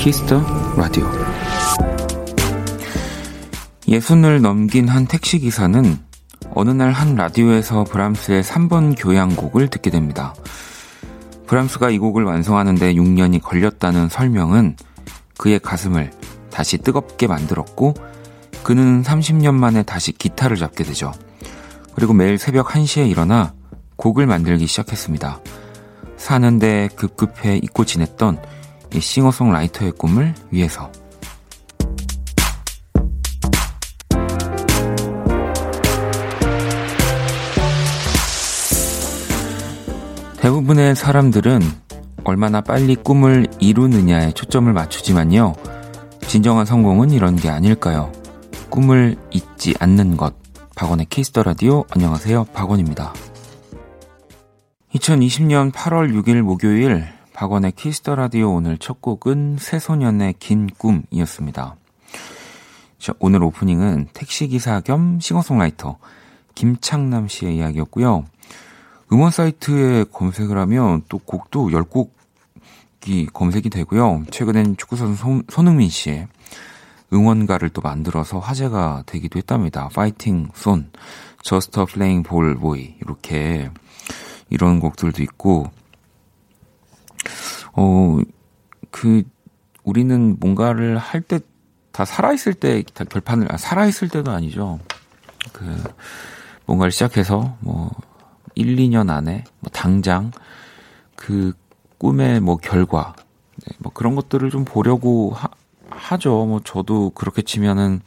Kiss the Radio 예순을 넘긴 한 택시기사는 어느 날 한 라디오에서 브람스의 3번 교향곡을 듣게 됩니다. 브람스가 이 곡을 완성하는데 6년이 걸렸다는 설명은 그의 가슴을 다시 뜨겁게 만들었고 그는 30년 만에 다시 기타를 잡게 되죠. 그리고 매일 새벽 1시에 일어나 곡을 만들기 시작했습니다. 사는데 급급해 잊고 지냈던 이 싱어송라이터의 꿈을 위해서. 대부분의 사람들은 얼마나 빨리 꿈을 이루느냐에 초점을 맞추지만요. 진정한 성공은 이런 게 아닐까요? 꿈을 잊지 않는 것. 박원의 Kiss the Radio. 안녕하세요. 박원입니다. 2020년 8월 6일 목요일 박원의 Kiss the Radio 오늘 첫 곡은 새소년의 긴 꿈이었습니다. 오늘 오프닝은 택시기사 겸 싱어송라이터 김창남 씨의 이야기였고요. 음원 사이트에 검색을 하면 또 곡도 10곡이 검색이 되고요. 최근엔 축구선수 손흥민 씨의 응원가를 또 만들어서 화제가 되기도 했답니다. 파이팅 손, a Playing Ball Boy 이렇게 이런 곡들도 있고 어, 그, 우리는 뭔가를 할 때, 다 살아있을 때, 다 결판을, 아, 살아있을 때도 아니죠. 그, 뭔가를 시작해서, 뭐, 1, 2년 안에, 뭐, 당장, 그 꿈의 뭐, 결과, 네, 뭐, 그런 것들을 좀 보려고 하, 하죠. 뭐, 저도 그렇게 치면은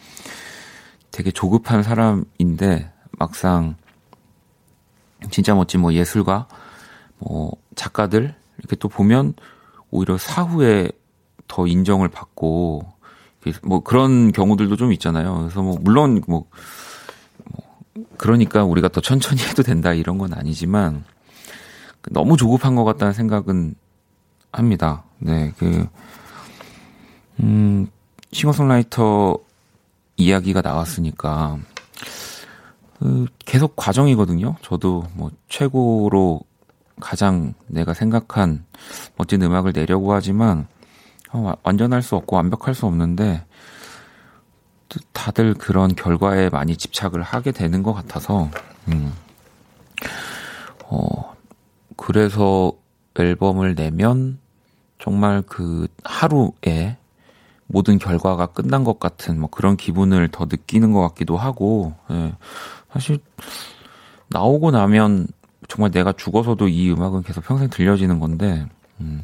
되게 조급한 사람인데, 막상, 진짜 멋진 뭐, 예술가, 뭐, 작가들, 이렇게 또 보면, 오히려 사후에 더 인정을 받고 뭐 그런 경우들도 좀 있잖아요. 그래서 뭐 물론 뭐, 뭐 그러니까 우리가 더 천천히 해도 된다 이런 건 아니지만 너무 조급한 것 같다는 생각은 합니다. 네, 그, 음, 싱어송라이터 이야기가 나왔으니까, 그, 계속 과정이거든요. 저도 뭐, 최고로 가장 내가 생각한 멋진 음악을 내려고 하지만 어, 완전할 수 없고 완벽할 수 없는데 다들 그런 결과에 많이 집착을 하게 되는 것 같아서 음. 어 그래서 앨범을 내면 정말 그 하루에 모든 결과가 끝난 것 같은 뭐 그런 기분을 더 느끼는 것 같기도 하고 예. 사실 나오고 나면 정말 내가 죽어서도 이 음악은 계속 평생 들려지는 건데, 음,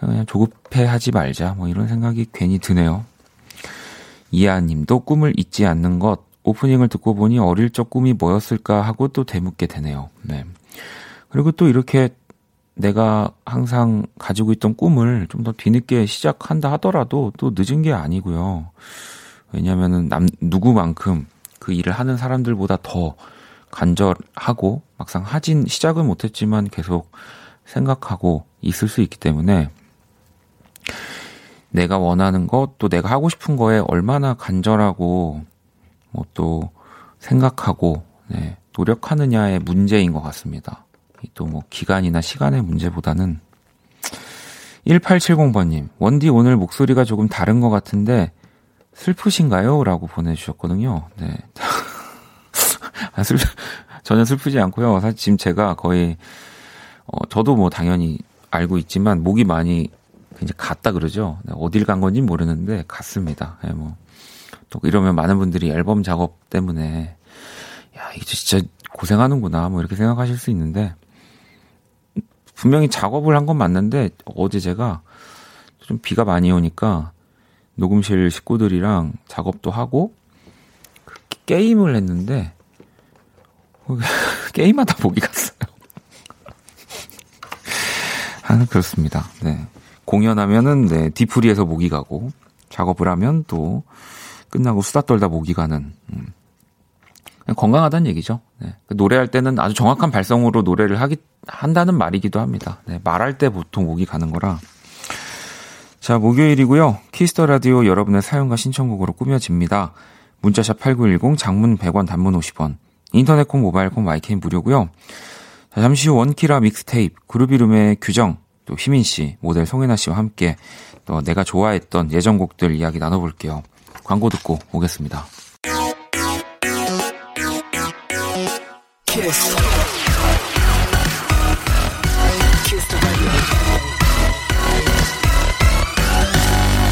그냥 조급해 하지 말자. 뭐 이런 생각이 괜히 드네요. 이하 님도 꿈을 잊지 않는 것, 오프닝을 듣고 보니 어릴 적 꿈이 뭐였을까 하고 또 되묻게 되네요. 네. 그리고 또 이렇게 내가 항상 가지고 있던 꿈을 좀 더 뒤늦게 시작한다 하더라도 또 늦은 게 아니고요. 왜냐면은 남, 누구만큼 그 일을 하는 사람들보다 더 간절하고 막상 하진 시작은 못했지만 계속 생각하고 있을 수 있기 때문에 내가 원하는 것, 또 내가 하고 싶은 거에 얼마나 간절하고 뭐 또 생각하고 네, 노력하느냐의 문제인 것 같습니다. 또 뭐 기간이나 시간의 문제보다는 1870번님, 원디 오늘 목소리가 조금 다른 것 같은데 슬프신가요? 라고 보내주셨거든요. 네. 아, 슬, 전혀 슬프지 않고요. 사실 지금 제가 거의 어, 저도 뭐 당연히 알고 있지만 목이 많이 이제 갔다 그러죠. 네, 어딜 간 건지 모르는데 갔습니다. 네, 뭐. 또 이러면 많은 분들이 앨범 작업 때문에 야, 이게 진짜 고생하는구나 뭐 이렇게 생각하실 수 있는데 분명히 작업을 한 건 맞는데 어제 제가 좀 비가 많이 오니까 녹음실 식구들이랑 작업도 하고 그 게임을 했는데 게임하다 목이 갔어요. 아, 그렇습니다. 네. 공연하면은, 네, 뒤풀이에서 목이 가고, 작업을 하면 또, 끝나고 수다 떨다 목이 가는, 음. 건강하다는 얘기죠. 네. 그 노래할 때는 아주 정확한 발성으로 노래를 하기, 한다는 말이기도 합니다. 네. 말할 때 보통 목이 가는 거라. 자, 목요일이고요. Kiss the Radio 여러분의 사연과 신청곡으로 꾸며집니다. 문자 샵 8910, 장문 100원, 단문 50원. 인터넷 콩, 모바일 콩, 마이 K는 무료고요. 자, 잠시 후 원키라 믹스테이프, 그룹 이름의 규정, 또 희민 씨, 모델 송해나 씨와 함께 또 내가 좋아했던 예전 곡들 이야기 나눠볼게요. 광고 듣고 오겠습니다. 키스.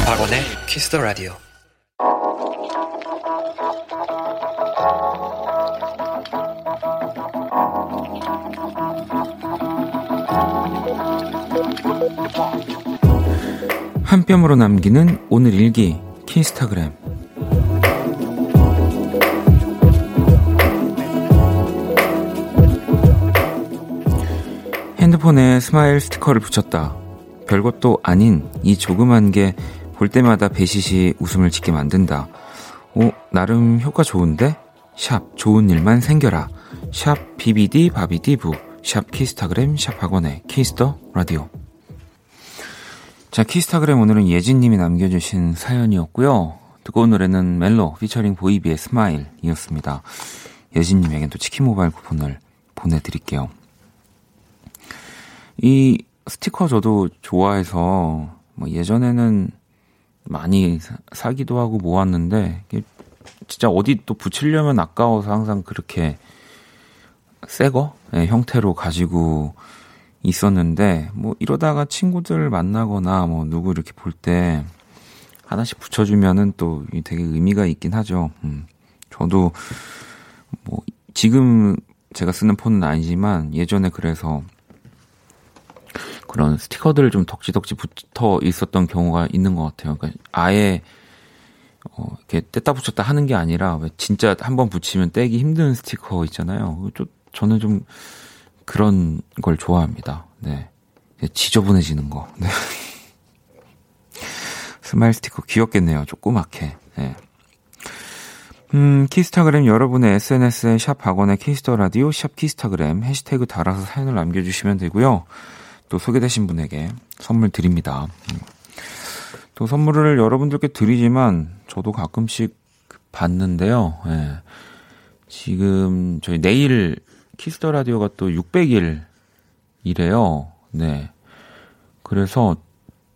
박원의 Kiss the Radio. 한 뼘으로 남기는 오늘 일기 키스타그램 핸드폰에 smile 스티커를 붙였다. 별것도 아닌 이 조그만 게 볼 때마다 배시시 웃음을 짓게 만든다. 오, 나름 효과 좋은데? 샵 좋은 일만 생겨라. 샵 비비디 바비디 부. 샵 키스타그램 샵 박원의 Kiss the Radio. 자, 키스타그램 오늘은 예진님이 남겨주신 사연이었고요. 뜨거운 노래는 멜로 피처링 보이비의 스마일이었습니다. 예진님에겐 또 치킨 모바일 쿠폰을 보내드릴게요. 이 스티커 저도 좋아해서 뭐 예전에는 많이 사, 기도 하고 모았는데 진짜 어디 또 붙이려면 아까워서 항상 그렇게 새거 네, 형태로 가지고 있었는데 뭐 이러다가 친구들 만나거나 뭐 누구 이렇게 볼 때 하나씩 붙여주면은 또 되게 의미가 있긴 하죠. 음. 저도 뭐 지금 제가 쓰는 폰은 아니지만 예전에 그래서 그런 스티커들을 좀 덕지덕지 붙어 있었던 경우가 있는 것 같아요. 그러니까 아예 어, 이렇게 뗐다 붙였다 하는 게 아니라 왜 진짜 한 번 붙이면 떼기 힘든 스티커 있잖아요. 좀 저는 좀 그런 걸 좋아합니다. 네. 지저분해지는 거. 네. smile 스티커 귀엽겠네요. 조그맣게. 네. 음, 키스타그램 여러분의 SNS에 샵 박원의 Kiss the Radio, 샵 키스타그램 해시태그 달아서 사연을 남겨주시면 되고요. 또 소개되신 분에게 선물 드립니다. 음. 또 선물을 여러분들께 드리지만 저도 가끔씩 받는데요. 예. 지금 저희 내일 Kiss the Radio가 또 600일 이래요. 네. 그래서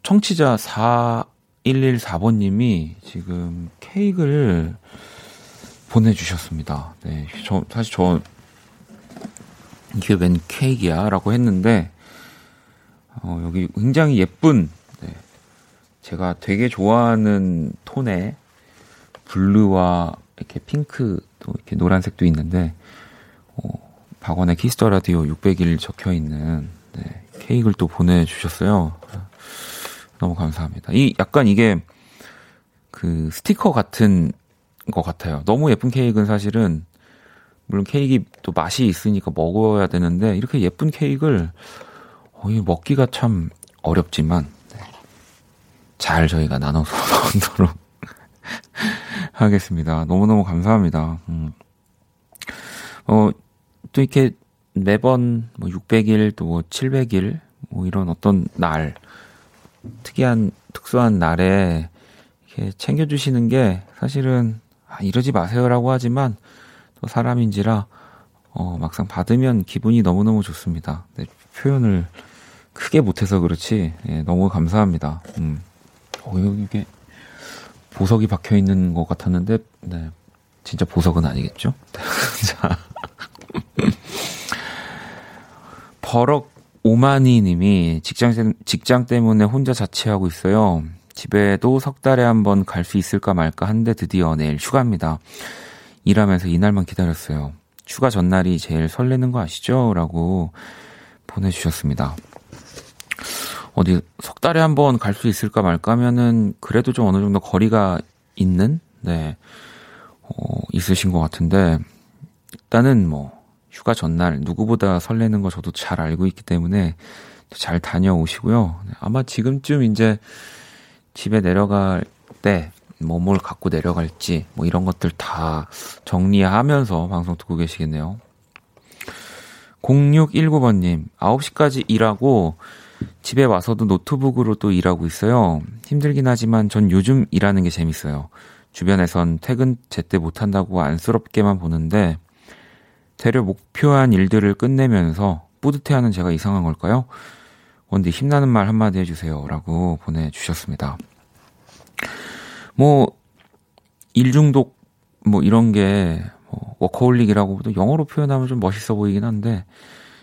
청취자 4114번님이 지금 케이크를 보내주셨습니다. 네. 저, 사실 저, 이게 웬 케이크야? 라고 했는데, 어, 여기 굉장히 예쁜, 네. 제가 되게 좋아하는 톤의 blue와 이렇게 핑크, 또 이렇게 노란색도 있는데, 어, 박원의 Kiss the Radio 600일 적혀 있는 네, 케이크를 또 보내주셨어요. 너무 감사합니다. 이 약간 이게 그 스티커 같은 것 같아요. 너무 예쁜 케이크는 사실은 물론 케이크 또 맛이 있으니까 먹어야 되는데 이렇게 예쁜 케이크를 어, 먹기가 참 어렵지만 네. 잘 저희가 나눠서 먹도록 하겠습니다. 너무너무 감사합니다. 음. 어, 또 이렇게 매번 뭐 600일 또 뭐 700일 뭐 이런 어떤 날 특이한 특수한 날에 이렇게 챙겨주시는 게 사실은 아, 이러지 마세요라고 하지만 또 사람인지라 어, 막상 받으면 기분이 너무너무 좋습니다. 네, 표현을 크게 못해서 그렇지 예, 너무 감사합니다. 음. 어, 이게 보석이 박혀 있는 것 같았는데 네, 진짜 보석은 아니겠죠? 자. 버럭 오마니 님이 직장, 직장 때문에 혼자 자취하고 있어요. 집에도 석 달에 한 번 갈 수 있을까 말까 한데 드디어 내일 휴가입니다. 일하면서 이날만 기다렸어요. 휴가 전날이 제일 설레는 거 아시죠? 라고 보내주셨습니다. 어디 석 달에 한 번 갈 수 있을까 말까 하면은 그래도 좀 어느 정도 거리가 있는, 네, 어, 있으신 것 같은데, 일단은 뭐, 휴가 전날 누구보다 설레는 거 저도 잘 알고 있기 때문에 잘 다녀오시고요. 아마 지금쯤 이제 집에 내려갈 때 뭐 뭘 갖고 내려갈지 뭐 이런 것들 다 정리하면서 방송 듣고 계시겠네요. 0619번님, 9시까지 일하고 집에 와서도 노트북으로 또 일하고 있어요. 힘들긴 하지만 전 요즘 일하는 게 재밌어요. 주변에선 퇴근 제때 못한다고 안쓰럽게만 보는데 되려 목표한 일들을 끝내면서 뿌듯해하는 제가 이상한 걸까요? 원디 힘나는 말 한마디 해주세요. 라고 보내주셨습니다. 뭐, 일중독, 뭐 이런 게, 뭐 워커홀릭이라고 영어로 표현하면 좀 멋있어 보이긴 한데,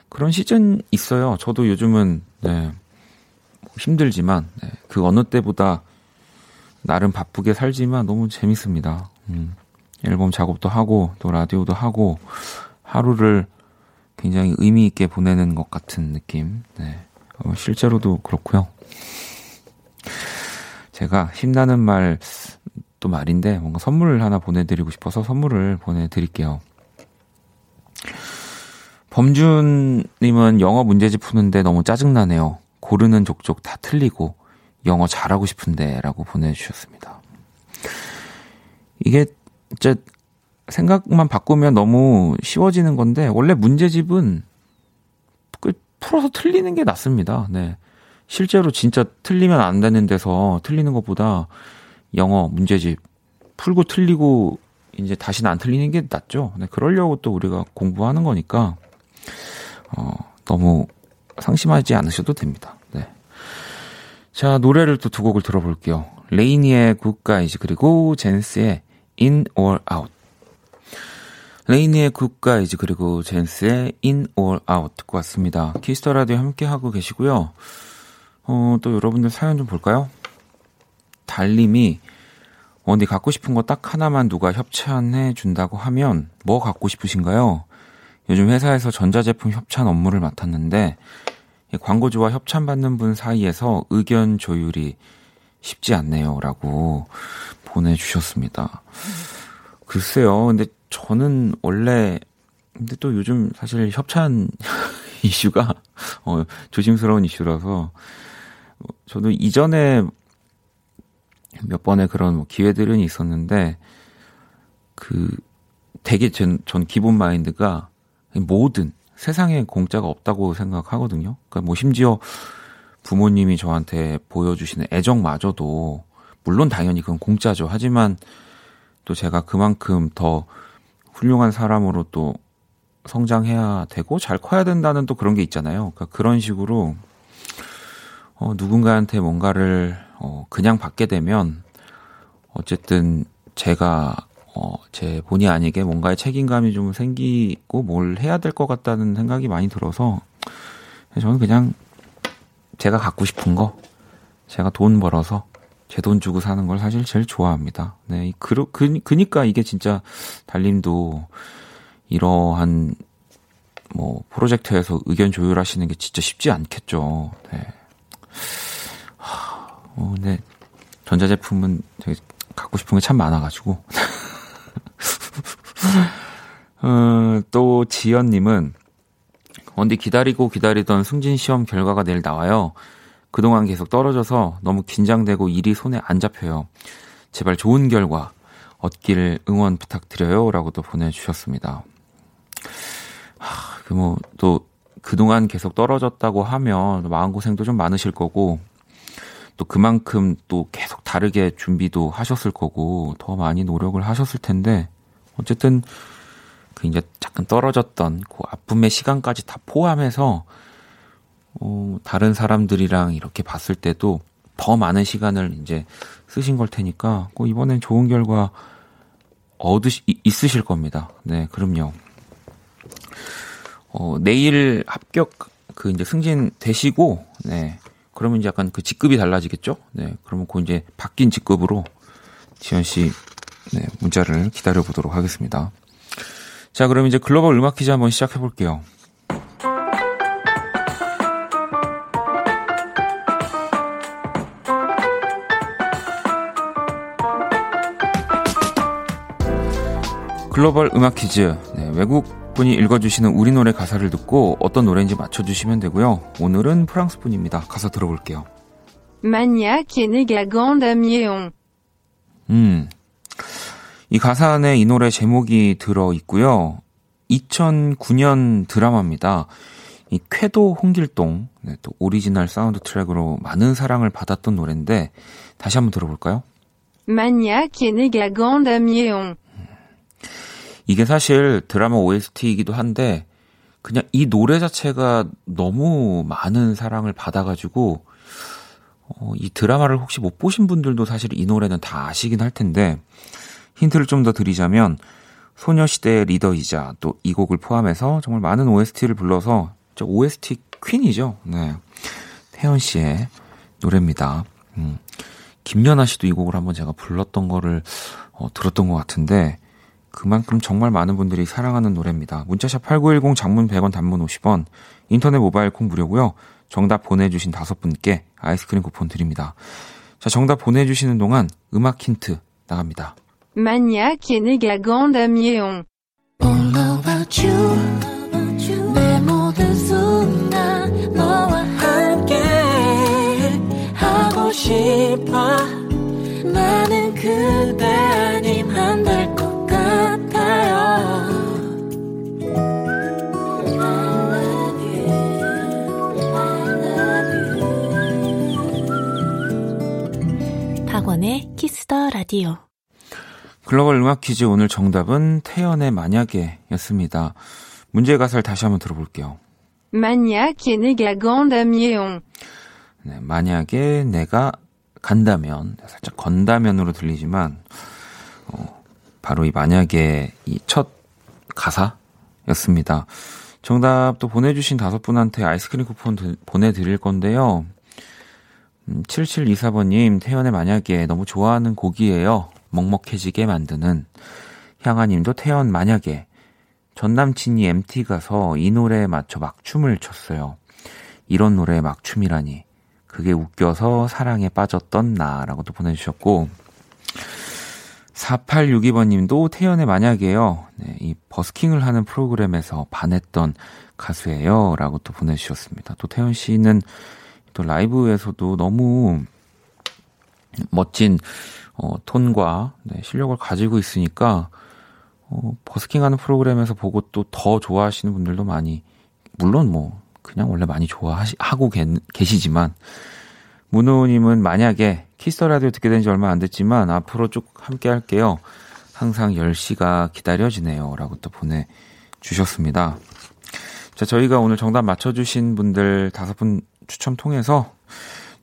그런 시즌 있어요. 저도 요즘은, 네, 힘들지만, 네, 그 어느 때보다 나름 바쁘게 살지만 너무 재밌습니다. 음, 앨범 작업도 하고, 또 라디오도 하고, 하루를 굉장히 의미 있게 보내는 것 같은 느낌. 네. 어, 실제로도 그렇고요. 제가 힘나는 말 또 말인데 뭔가 선물을 하나 보내드리고 싶어서 선물을 보내드릴게요. 범준님은 영어 문제집 푸는데 너무 짜증나네요. 고르는 족족 다 틀리고 영어 잘하고 싶은데 라고 보내주셨습니다. 이게 진짜 생각만 바꾸면 너무 쉬워지는 건데 원래 문제집은 그 풀어서 틀리는 게 낫습니다. 네. 실제로 진짜 틀리면 안 되는 데서 틀리는 것보다 영어 문제집 풀고 틀리고 이제 다시는 안 틀리는 게 낫죠. 네. 그러려고 또 우리가 공부하는 거니까 어, 너무 상심하지 않으셔도 됩니다. 네. 자, 노래를 또 두 곡을 들어볼게요. LANY의 Good Guys 그리고 젠스의 In or Out. LANY의 Good Guys 그리고 젠스의 In or Out 듣고 왔습니다. Kiss the Radio 함께 하고 계시고요. 어, 또 여러분들 사연 좀 볼까요? 달님이 어디 갖고 싶은 거 딱 하나만 누가 협찬해 준다고 하면 뭐 갖고 싶으신가요? 요즘 회사에서 전자제품 협찬 업무를 맡았는데 광고주와 협찬 받는 분 사이에서 의견 조율이 쉽지 않네요. 라고 보내주셨습니다. 글쎄요. 근데 저는 원래 근데 또 요즘 사실 협찬 이슈가 어, 조심스러운 이슈라서 저도 이전에 몇 번의 그런 뭐 기회들은 있었는데 그 되게 전, 전 기본 마인드가 모든 세상에 공짜가 없다고 생각하거든요. 그러니까 뭐 심지어 부모님이 저한테 보여주시는 애정마저도 물론 당연히 그건 공짜죠. 하지만 또 제가 그만큼 더 훌륭한 사람으로 또 성장해야 되고 잘 커야 된다는 또 그런 게 있잖아요. 그러니까 그런 식으로 어, 누군가한테 뭔가를 어, 그냥 받게 되면 어쨌든 제가 어, 제 본의 아니게 뭔가의 책임감이 좀 생기고 뭘 해야 될 것 같다는 생각이 많이 들어서 저는 그냥 제가 갖고 싶은 거 제가 돈 벌어서 제 돈 주고 사는 걸 사실 제일 좋아합니다. 네, 그, 그, 그니까 이게 진짜 달님도 이러한 뭐 프로젝트에서 의견 조율하시는 게 진짜 쉽지 않겠죠. 네. 하, 어, 근데 전자제품은 되게 갖고 싶은 게 참 많아가지고. 어, 또 지연님은 언디 기다리고 기다리던 승진 시험 결과가 내일 나와요. 그동안 계속 떨어져서 너무 긴장되고 일이 손에 안 잡혀요. 제발 좋은 결과 얻기를 응원 부탁드려요. 라고도 보내주셨습니다. 하, 그 뭐, 또, 그동안 계속 떨어졌다고 하면 마음고생도 좀 많으실 거고, 또 그만큼 또 계속 다르게 준비도 하셨을 거고, 더 많이 노력을 하셨을 텐데, 어쨌든, 그 이제 잠깐 떨어졌던 그 아픔의 시간까지 다 포함해서 어, 다른 사람들이랑 이렇게 봤을 때도 더 많은 시간을 이제 쓰신 걸 테니까 꼭 이번엔 좋은 결과 얻으시 있으실 겁니다. 네, 그럼요. 어, 내일 합격 그 이제 승진 되시고 네. 그러면 이제 약간 그 직급이 달라지겠죠? 네. 그러면 그 이제 바뀐 직급으로 지현 씨 네, 문자를 기다려 보도록 하겠습니다. 자, 그럼 이제 글로벌 음악 퀴즈 한번 시작해 볼게요. 글로벌 음악 퀴즈. 네, 외국 분이 읽어주시는 우리 노래 가사를 듣고 어떤 노래인지 맞춰주시면 되고요. 오늘은 프랑스 분입니다. 가사 들어볼게요. 만약에 내가 간다면. 음. 이 가사 안에 이 노래 제목이 들어 있고요. 2009년 드라마입니다. 이 쾌도 홍길동, 네, 또 오리지널 사운드 트랙으로 많은 사랑을 받았던 노래인데, 다시 한번 들어볼까요? Maniac et négagant. 이게 사실 드라마 OST이기도 한데 그냥 이 노래 자체가 너무 많은 사랑을 받아가지고 어, 이 드라마를 혹시 못 보신 분들도 사실 이 노래는 다 아시긴 할 텐데 힌트를 좀 더 드리자면 소녀시대의 리더이자 또 이 곡을 포함해서 정말 많은 OST를 불러서 저 OST 퀸이죠. 네. 태연 씨의 노래입니다. 음. 김연아 씨도 이 곡을 한번 제가 불렀던 거를 어, 들었던 것 같은데 그만큼 정말 많은 분들이 사랑하는 노래입니다. 문자샵 8910 장문 100원 단문 50원 인터넷 모바일 콩 무료고요. 정답 보내주신 다섯 분께 아이스크림 쿠폰 드립니다. 자 정답 보내주시는 동안 음악 힌트 나갑니다. All about you 내 모든 순간 너와 함께 하고 싶어 나는 그대 Kiss the Radio 글로벌 음악 퀴즈 오늘 정답은 태연의 만약에 였습니다. 문제 가사를 다시 한번 들어볼게요. Et négagant d'Amiéon. 네, 만약에 내가 간다면 살짝 건다면으로 들리지만 어, 바로 이 만약에 이 첫 가사였습니다. 정답도 보내주신 다섯 분한테 아이스크림 쿠폰 드- 보내드릴 건데요. 음, 7724번님 태연의 만약에 너무 좋아하는 곡이에요. 먹먹해지게 만드는 향아님도 태연 만약에 전 남친이 MT 가서 이 노래에 맞춰 막 춤을 췄어요. 이런 노래에 막 춤이라니. 그게 웃겨서 사랑에 빠졌던 나라고 또 보내주셨고 4862번 님도 태연의 만약에요. 네, 이 버스킹을 하는 프로그램에서 반했던 가수예요. 라고 또 보내주셨습니다. 또 태연 씨는 또 라이브에서도 너무 멋진 어, 톤과 네, 실력을 가지고 있으니까 어, 버스킹하는 프로그램에서 보고 또 더 좋아하시는 분들도 많이 물론 뭐 그냥 원래 많이 좋아하고 계시지만 문호님은 만약에 Kiss the Radio 듣게 된 지 얼마 안 됐지만 앞으로 쭉 함께 할게요. 항상 10시가 기다려지네요. 라고 또 보내주셨습니다. 자, 저희가 오늘 정답 맞춰주신 분들 다섯 분 추첨 통해서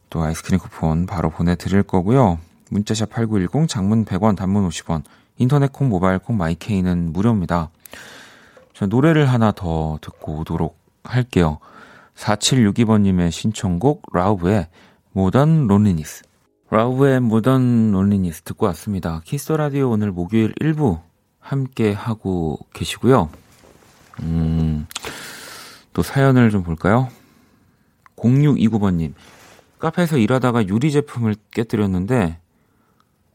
또 아이스크림 쿠폰 바로 보내드릴 거고요. 문자샵 8910 장문 100원 단문 50원 인터넷 콩 모바일 콩 my K는 무료입니다. 저 노래를 하나 더 듣고 오도록 할게요. 4762번님의 신청곡 Lauv의 Modern Loneliness Lauv의 Modern Loneliness 듣고 왔습니다. Kiss Radio 오늘 목요일 1부 함께 하고 계시고요. 음, 또 사연을 좀 볼까요? 0629번님 카페에서 일하다가 유리 제품을 깨뜨렸는데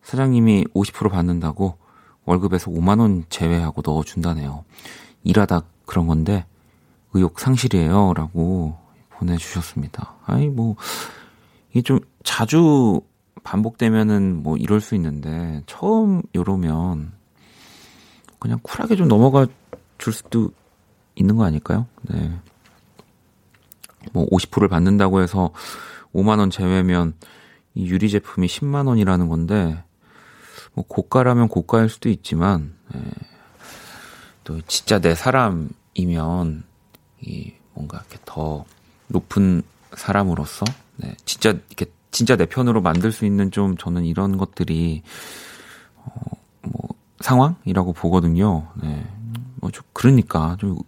사장님이 50% 받는다고 월급에서 5만원 제외하고 넣어준다네요. 일하다 그런 건데 의욕 상실이에요. 라고 보내주셨습니다. 아니, 뭐, 이게 좀 자주 반복되면은 뭐 이럴 수 있는데 처음 이러면 그냥 쿨하게 좀 넘어가 줄 수도 있는 거 아닐까요? 네. 뭐 50%를 받는다고 해서 5만 원 제외면 이 유리 제품이 10만 원이라는 건데 뭐 고가라면 고가일 수도 있지만 예, 또 진짜 내 사람이면 이 뭔가 이렇게 더 높은 사람으로서 네, 진짜 이렇게 진짜 내 편으로 만들 수 있는 좀 저는 이런 것들이 어 뭐 상황이라고 보거든요. 네. 뭐 좀 그러니까 좀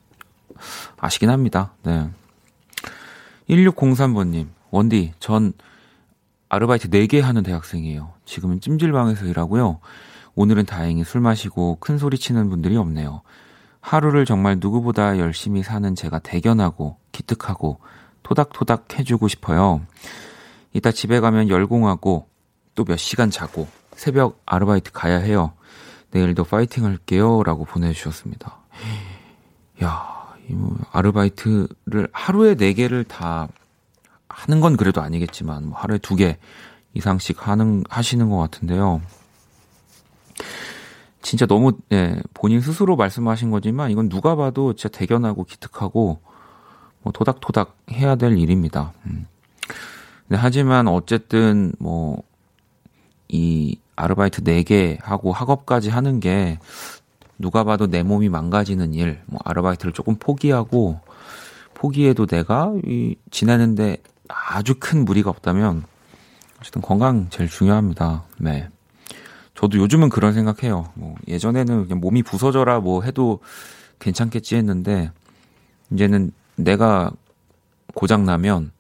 아시긴 합니다. 네. 1603번님, 원디, 전 아르바이트 4개 하는 대학생이에요. 지금은 찜질방에서 일하고요. 오늘은 다행히 술 마시고 큰 소리 치는 분들이 없네요. 하루를 정말 누구보다 열심히 사는 제가 대견하고 기특하고 토닥토닥 해주고 싶어요. 이따 집에 가면 열공하고 또 몇 시간 자고 새벽 아르바이트 가야 해요. 내일도 파이팅 할게요. 라고 보내주셨습니다. 야, 이 뭐 아르바이트를 하루에 4개를 다 하는 건 그래도 아니겠지만 뭐 하루에 2개 이상씩 하는 하시는 것 같은데요. 진짜 너무 예, 본인 스스로 말씀하신 거지만 이건 누가 봐도 진짜 대견하고 기특하고 뭐 토닥토닥 해야 될 일입니다. 음. 근데 하지만 어쨌든 뭐 이 아르바이트 4개 하고 학업까지 하는 게 누가 봐도 내 몸이 망가지는 일, 뭐 아르바이트를 조금 포기하고 포기해도 내가 이 지내는데 아주 큰 무리가 없다면 어쨌든 건강 제일 중요합니다. 네. 저도 요즘은 그런 생각해요. 뭐 예전에는 그냥 몸이 부서져라 뭐 해도 괜찮겠지 했는데 이제는 내가 고장 나면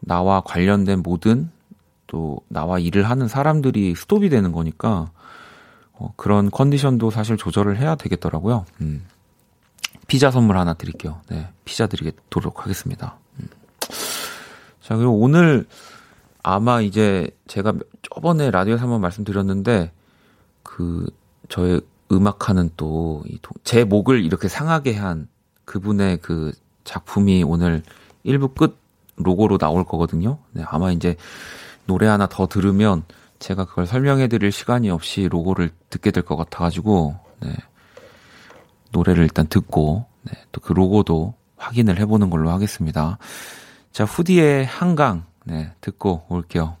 나와 관련된 모든 또 나와 일을 하는 사람들이 스톱이 되는 거니까 어, 그런 컨디션도 사실 조절을 해야 되겠더라고요. 음. 피자 선물 하나 드릴게요. 네, 피자 드리도록 하겠습니다. 음. 자, 그리고 오늘 아마 이제 제가 저번에 라디오에서 한번 말씀드렸는데 그 저의 음악하는 또 제 목을 이렇게 상하게 한 그분의 그 작품이 오늘 1부 끝 로고로 나올 거거든요. 네, 아마 이제 노래 하나 더 들으면 제가 그걸 설명해 드릴 시간이 없이 로고를 듣게 될 것 같아가지고, 네. 노래를 일단 듣고, 네, 또 그 로고도 확인을 해보는 걸로 하겠습니다. 자, 후디의 한강, 네, 듣고 올게요.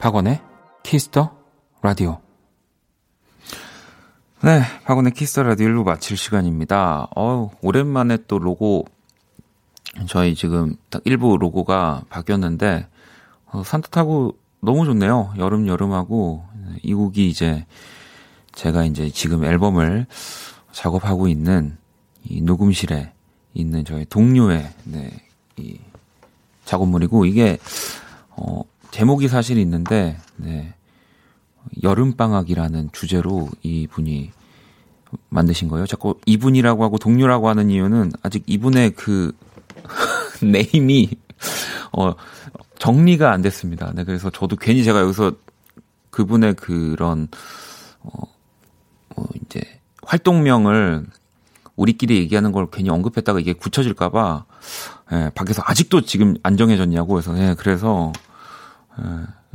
박원의 Kiss the Radio. 네, 박원의 Kiss the Radio 1부 마칠 시간입니다. 어우, 오랜만에 또 로고, 저희 지금 딱 1부 로고가 바뀌었는데, 어, 산뜻하고 너무 좋네요. 여름, 여름하고, 이 곡이 이제, 제가 이제 지금 앨범을 작업하고 있는 이 녹음실에 있는 저희 동료의, 네, 이 작업물이고, 이게, 어, 제목이 사실 있는데, 네. 여름 방학이라는 주제로 이분이 만드신 거예요. 자꾸 이분이라고 하고 동료라고 하는 이유는 아직 이분의 그 네임이 어 정리가 안 됐습니다. 네, 그래서 저도 괜히 제가 여기서 그분의 그런 어, 뭐 이제 활동명을 우리끼리 얘기하는 걸 괜히 언급했다가 이게 굳혀질까봐 예, 밖에서 아직도 지금 안 정해졌냐고 해서 예, 그래서 예,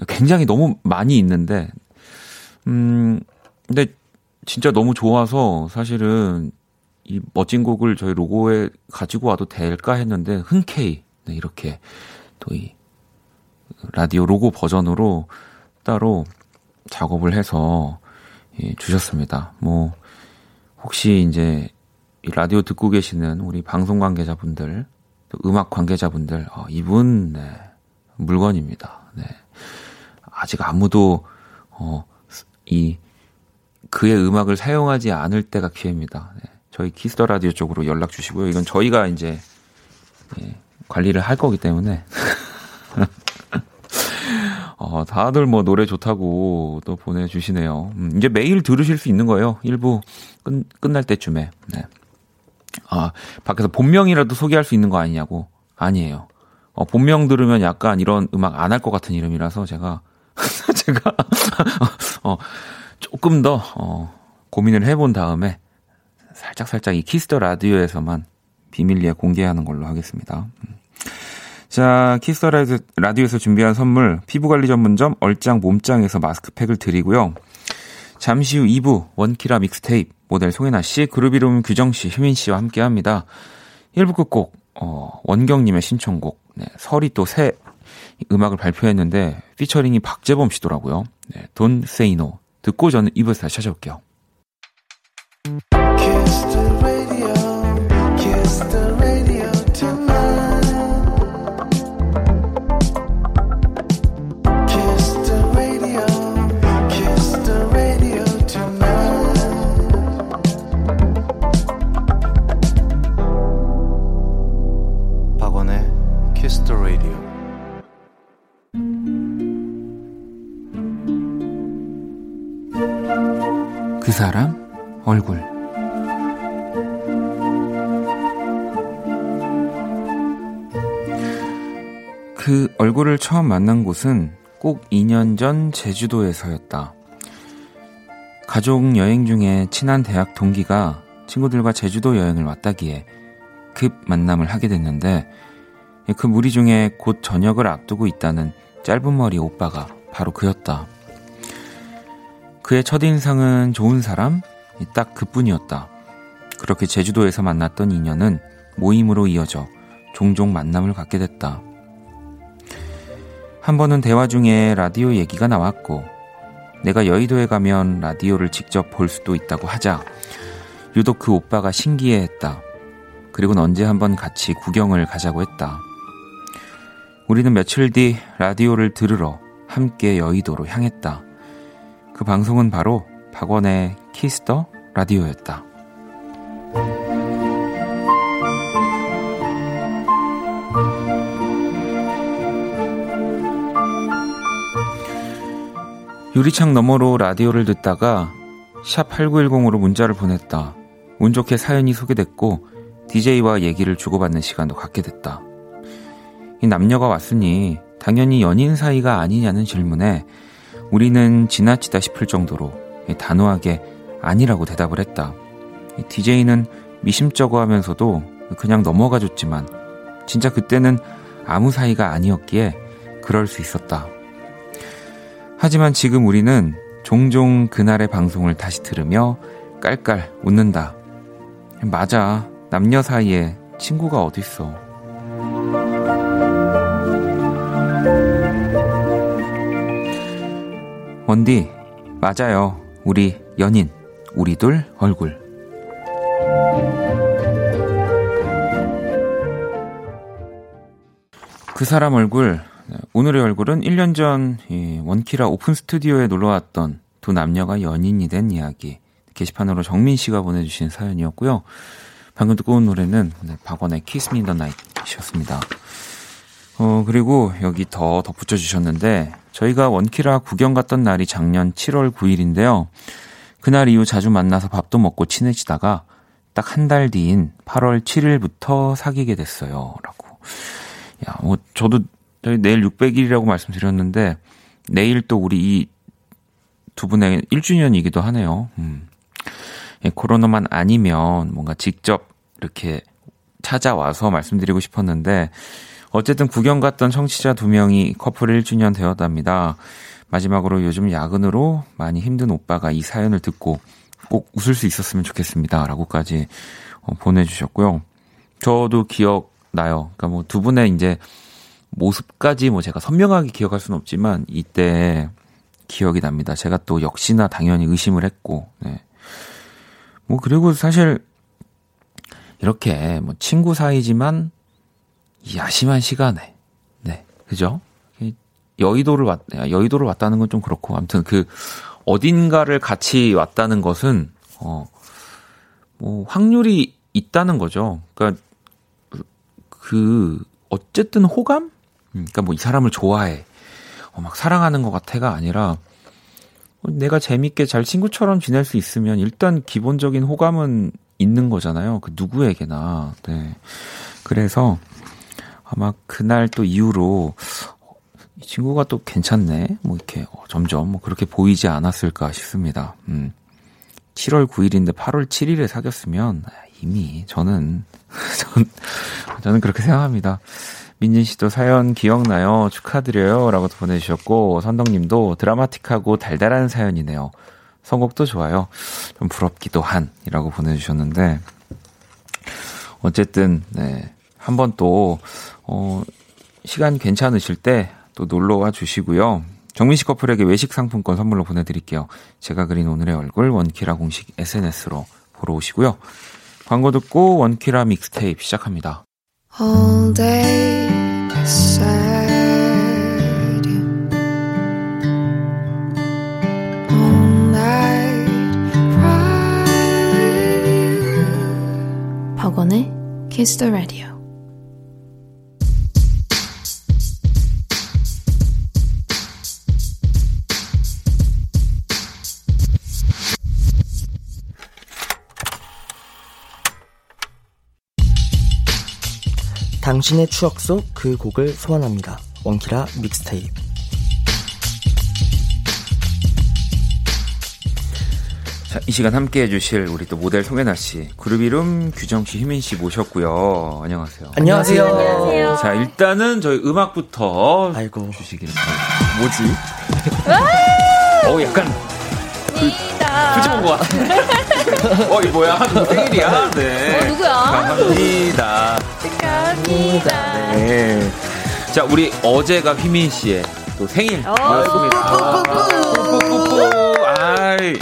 굉장히 너무 많이 있는데, 음, 근데 진짜 너무 좋아서 사실은 이 멋진 곡을 저희 로고에 가지고 와도 될까 했는데 흔쾌히 네, 이렇게 또 이 라디오 로고 버전으로 따로 작업을 해서 예, 주셨습니다. 뭐 혹시 이제 이 라디오 듣고 계시는 우리 방송 관계자분들, 또 음악 관계자분들, 어, 이분 네, 물건입니다. 네. 아직 아무도 어, 이 그의 음악을 사용하지 않을 때가 기회입니다. 네. 저희 Kiss the Radio 쪽으로 연락 주시고요. 이건 저희가 이제 예, 관리를 할 거기 때문에 어, 다들 뭐 노래 좋다고 또 보내주시네요. 음, 이제 매일 들으실 수 있는 거예요. 1부 끝, 끝날 때쯤에. 네. 아, 밖에서 본명이라도 소개할 수 있는 거 아니냐고. 아니에요. 어, 본명 들으면 약간 이런 음악 안 할 것 같은 이름이라서 제가 제가 어, 조금 더 어, 고민을 해본 다음에 살짝 살짝 이 Kiss the Radio에서만 비밀리에 공개하는 걸로 하겠습니다. 음. 자, Kiss the Radio에서 준비한 선물 피부관리 전문점 얼짱 몸짱에서 마스크팩을 드리고요. 잠시 후 2부 원키라 믹스테이프 모델 송혜나 씨, 그룹 이름 규정 씨, 효민 씨와 함께합니다. 1부 끝곡 어, 원경님의 신청곡 네, 설이 또 새 음악을 발표했는데 피처링이 박재범 씨더라고요. 네, Don't Say No 듣고 저는 2부에서 다시 찾아올게요. 사람 얼굴 그 얼굴을 처음 만난 곳은 꼭 2년 전 제주도에서였다. 가족 여행 중에 친한 대학 동기가 친구들과 제주도 여행을 왔다기에 급 만남을 하게 됐는데 그 무리 중에 곧 저녁을 앞두고 있다는 짧은 머리 오빠가 바로 그였다. 그의 첫인상은 좋은 사람? 딱 그뿐이었다. 그렇게 제주도에서 만났던 인연은 모임으로 이어져 종종 만남을 갖게 됐다. 한 번은 대화 중에 라디오 얘기가 나왔고, 내가 여의도에 가면 라디오를 직접 볼 수도 있다고 하자, 유독 그 오빠가 신기해 했다. 그리고 언제 한번 같이 구경을 가자고 했다. 우리는 며칠 뒤 라디오를 들으러 함께 여의도로 향했다. 그 방송은 바로 박원의 Kiss the Radio였다. 유리창 너머로 라디오를 듣다가 샵 8910으로 문자를 보냈다. 운 좋게 사연이 소개됐고 DJ와 얘기를 주고받는 시간도 갖게 됐다. 이 남녀가 왔으니 당연히 연인 사이가 아니냐는 질문에 우리는 지나치다 싶을 정도로 단호하게 아니라고 대답을 했다. DJ는 미심쩍어 하면서도 그냥 넘어가 줬지만 진짜 그때는 아무 사이가 아니었기에 그럴 수 있었다. 하지만 지금 우리는 종종 그날의 방송을 다시 들으며 깔깔 웃는다. 맞아. 남녀 사이에 친구가 어딨어. 원디, 맞아요. 우리 연인, 우리 둘 얼굴. 그 사람 얼굴, 오늘의 얼굴은 1년 전 원키라 오픈 스튜디오에 놀러 왔던 두 남녀가 연인이 된 이야기. 게시판으로 정민 씨가 보내주신 사연이었고요. 방금 듣고 온 노래는 네, 박원의 Kiss Me in the Night이었습니다. 어, 그리고 여기 더 덧붙여 주셨는데, 저희가 원키라 구경 갔던 날이 작년 7월 9일인데요. 그날 이후 자주 만나서 밥도 먹고 친해지다가 딱 한 달 뒤인 8월 7일부터 사귀게 됐어요. 라고. 야, 뭐, 저도 저희 내일 600일이라고 말씀드렸는데, 내일 또 우리 이 두 분의 1주년이기도 하네요. 음. 예, 코로나만 아니면 뭔가 직접 이렇게 찾아와서 말씀드리고 싶었는데, 어쨌든 구경 갔던 청취자 두 명이 커플 1주년 되었답니다. 마지막으로 요즘 야근으로 많이 힘든 오빠가 이 사연을 듣고 꼭 웃을 수 있었으면 좋겠습니다. 라고까지 어, 보내주셨고요. 저도 기억나요. 그러니까 뭐 두 분의 이제 모습까지 뭐 제가 선명하게 기억할 수는 없지만 이때 기억이 납니다. 제가 또 역시나 당연히 의심을 했고, 네. 뭐 그리고 사실 이렇게 뭐 친구 사이지만 야심한 시간에, 네, 그죠? 여의도를 왔, 여의도를 왔다는 건 좀 그렇고, 아무튼 그 어딘가를 같이 왔다는 것은 어, 뭐 확률이 있다는 거죠. 그러니까 그 어쨌든 호감 음, 그러니까 뭐 이 사람을 좋아해. 어, 막 사랑하는 것 같아가 아니라 어, 내가 재밌게 잘 친구처럼 지낼 수 있으면 일단 기본적인 호감은 있는 거잖아요. 그 누구에게나. 네. 그래서 아마 그날 또 이후로 어, 이 친구가 또 괜찮네. 뭐 이렇게 점점 뭐 그렇게 보이지 않았을까 싶습니다. 음. 7월 9일인데 8월 7일에 사귀었으면 이미 저는 전, 저는 그렇게 생각합니다. 민진 씨도 사연 기억나요? 축하드려요. 라고도 보내주셨고, 선덕님도 드라마틱하고 달달한 사연이네요. 선곡도 좋아요. 좀 부럽기도 한, 이라고 보내주셨는데, 어쨌든, 네. 한번 또, 어, 시간 괜찮으실 때 또 놀러 와 주시고요. 정민 씨 커플에게 외식 상품권 선물로 보내드릴게요. 제가 그린 오늘의 얼굴 원키라 공식 SNS로 보러 오시고요. 광고 듣고 원키라 믹스테이프 시작합니다. all day you, all night cry with you. 박원의 키스 더 당신의 추억 속 그 곡을 소환합니다. 원키라 믹스테이프. 자, 이 시간 함께 해주실 우리 또 모델 송혜나 씨, 그룹 이름 규정 씨, 희민 씨 모셨고요. 안녕하세요. 안녕하세요. 안녕하세요. 자, 일단은 저희 음악부터 아이고. 주시길 바랍니다. 뭐지? 어, 약간 그, 푸짐한 것 같아. 어, 이 뭐야? 생일이야? 네. 어, 누구야? 감사합니다. 축하합니다. 네. 자, 우리 어제가 휘민 씨의 또 생일이었습니다. 뿌뿌뿌뿌. 아이,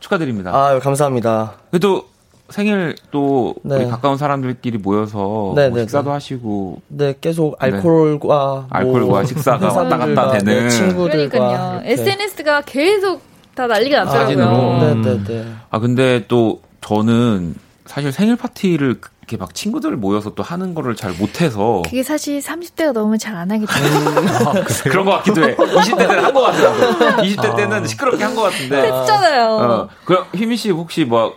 축하드립니다. 아 감사합니다. 그래도 생일 또 네. 우리 가까운 사람들끼리 모여서 네, 뭐 네, 식사도 네. 하시고 네 계속 알코올과 뭐 알코올과 식사가 왔다 갔다 되는. 네, 친구들과 그러니까요. SNS가 계속 다 난리가. 났더라고요. 네네네. 아 근데 또 저는 사실 생일 파티를 이렇게 막 친구들 모여서 또 하는 거를 잘 못해서 그게 사실 30대가 넘으면 잘안 하게 돼요. 그런 것 같기도 해. 20대 때는 한 것 같더라고. 20대 때는 시끄럽게 한 것 같은데. 했잖아요. 어, 그럼 희민 씨 혹시 뭐